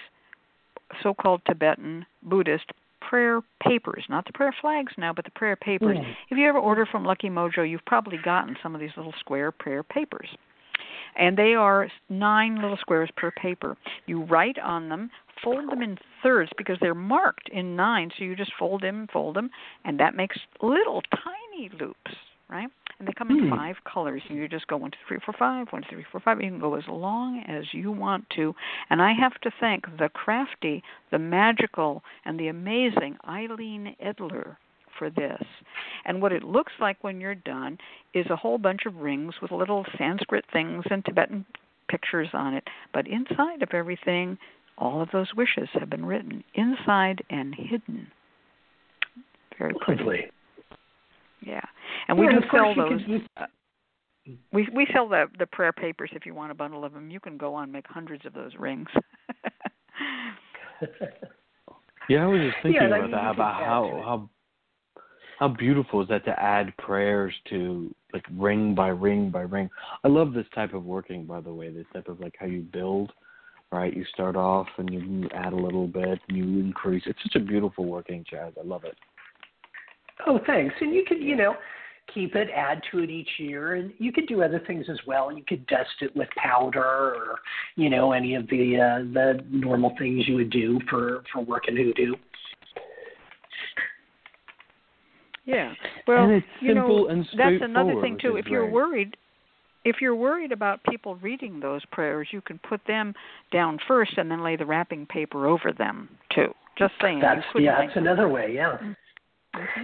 so-called Tibetan Buddhist prayer papers, not the prayer flags now, but the prayer papers. Mm. If you ever order from Lucky Mojo, you've probably gotten some of these little square prayer papers. And they are nine little squares per paper. You write on them, fold them in thirds because they're marked in nine, so you just fold them, fold them, and that makes little tiny loops, right? And they come in Hmm. five colors. And you just go one, two, three, four, five, one, two, three, four, five. You can go as long as you want to. And I have to thank the crafty, the magical, and the amazing Eileen Edler for this. And what it looks like when you're done is a whole bunch of rings with little Sanskrit things and Tibetan pictures on it. But inside of everything, all of those wishes have been written inside and hidden. Very pretty. Lovely. Yeah. And we do and of course sell those. could- you- uh, we we sell the the prayer papers if you want a bundle of them. You can go on and make hundreds of those rings. Yeah, I was just thinking Yeah, about that. could About how how how beautiful is that to add prayers to like ring by ring by ring. I love this type of working, by the way. This type of like how you build, right? You start off and you, you add a little bit, and you increase. It's such a beautiful working, Chas. I love it. Oh, thanks. And you could, you know, keep it, add to it each year, and you could do other things as well. You could dust it with powder, or you know, any of the uh, the normal things you would do for for working hoodoo. Yeah. Well, and it's you simple know, and that's another thing too. If you're great. worried, if you're worried about people reading those prayers, you can put them down first and then lay the wrapping paper over them too. Just saying. That's yeah, that's another way. Yeah. Mhm.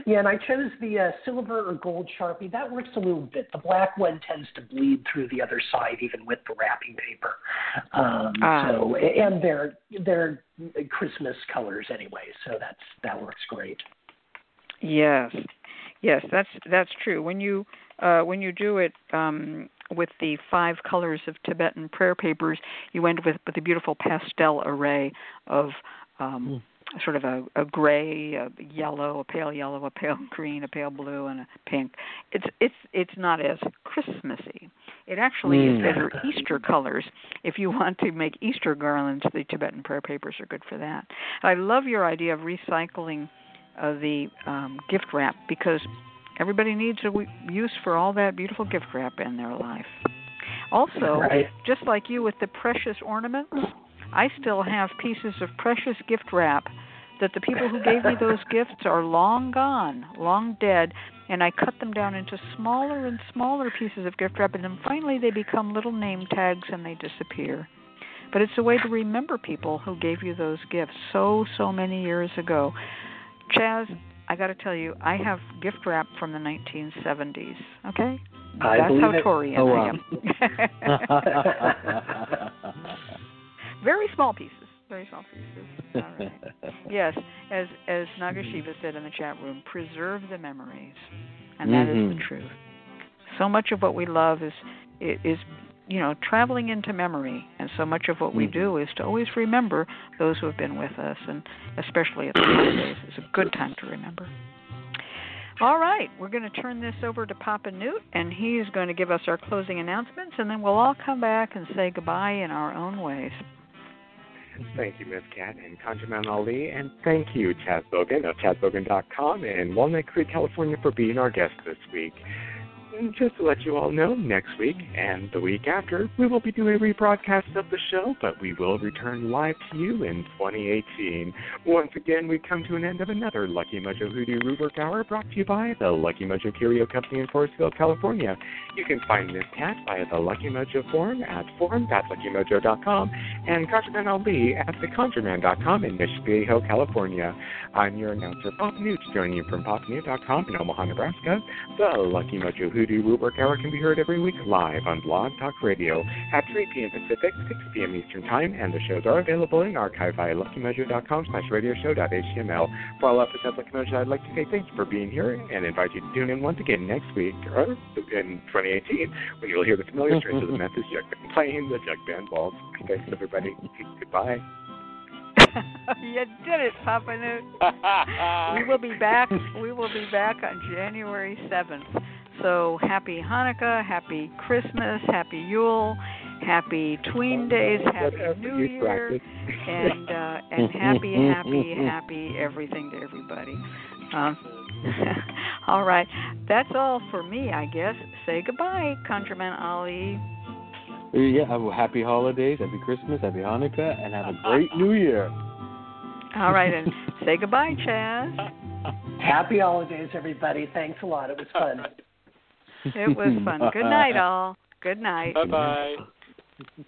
Yeah, and I chose the uh, silver or gold sharpie. That works a little bit. The black one tends to bleed through the other side, even with the wrapping paper. Um, Ah. So, and they're they're Christmas colors anyway, so that's that works great. Yes, yes, that's that's true. When you uh, when you do it um, with the five colors of Tibetan prayer papers, you end with with a beautiful pastel array of um, sort of a, a gray, a yellow, a pale yellow, a pale green, a pale blue, and a pink. It's it's it's not as Christmassy. It actually is Mm. better Easter colors. If you want to make Easter garlands, the Tibetan prayer papers are good for that. I love your idea of recycling uh, the um, gift wrap because everybody needs a use for all that beautiful gift wrap in their life. Also, Right. just like you with the precious ornaments, I still have pieces of precious gift wrap that the people who gave me those gifts are long gone, long dead, and I cut them down into smaller and smaller pieces of gift wrap, and then finally they become little name tags and they disappear. But it's a way to remember people who gave you those gifts so, so many years ago. Chas, I got to tell you, I have gift wrap from the 1970s. Okay, I that's how it. Torian Oh, I am. Very small pieces. Very small pieces. All right. Yes, as as Nagasiva said in the chat room, preserve the memories, and that is Mhm. the truth. So much of what we love is is you know traveling into memory, and so much of what we Mhm. do is to always remember those who have been with us, and especially at the holidays, it's a good time to remember. All right, we're going to turn this over to Papa Newt, and he is going to give us our closing announcements, and then we'll all come back and say goodbye in our own ways. Thank you, Miss Cat and ConjureMan Ali, and thank you, Chas Bogan of ChasBogan.com in Walnut Creek, California, for being our guest this week. And just to let you all know, next week and the week after, we will be doing a rebroadcast of the show, but we will return live to you in 2018. Once again, we come to an end of another Lucky Mojo Hoodoo Rootwork Hour brought to you by the Lucky Mojo Curio Company in Forestville, California. You can find Miss Cat via the Lucky Mojo forum at forum.luckymojo.com and ConjureMan Ali at theconjureman.com in Viejo, California. I'm your announcer, Pop Newt, joining you from popnewt.com in Omaha, Nebraska. The Lucky Mojo Hoodoo Rootwork Hour can be heard every week live on Blog Talk Radio at 3 p.m. Pacific, 6 p.m. Eastern Time, and the shows are available in archive via luckymojo.com slash radioshow.html. For all episodes of Lucky Mojo, I'd like to say thank you for being here and invite you to tune in once again next week, or in 2018, when you'll hear the familiar strains of the Memphis Jug Band playing the Jug Band Waltz. Thanks, everybody. Goodbye. you did it, Papa Newt. we will be back. We will be back on January seventh. So happy Hanukkah, happy Christmas, happy Yule, happy tween days, happy New Year, and uh, and happy, happy, happy everything to everybody. Um, all right, that's all for me, I guess. Say goodbye, ConjureMan Ali. Yeah, well, happy holidays, happy Christmas, happy Hanukkah, and have a great New Year. All right, and say goodbye, Chas. Happy holidays, everybody. Thanks a lot. It was fun. It was fun. Good night, all. Good night. Bye bye.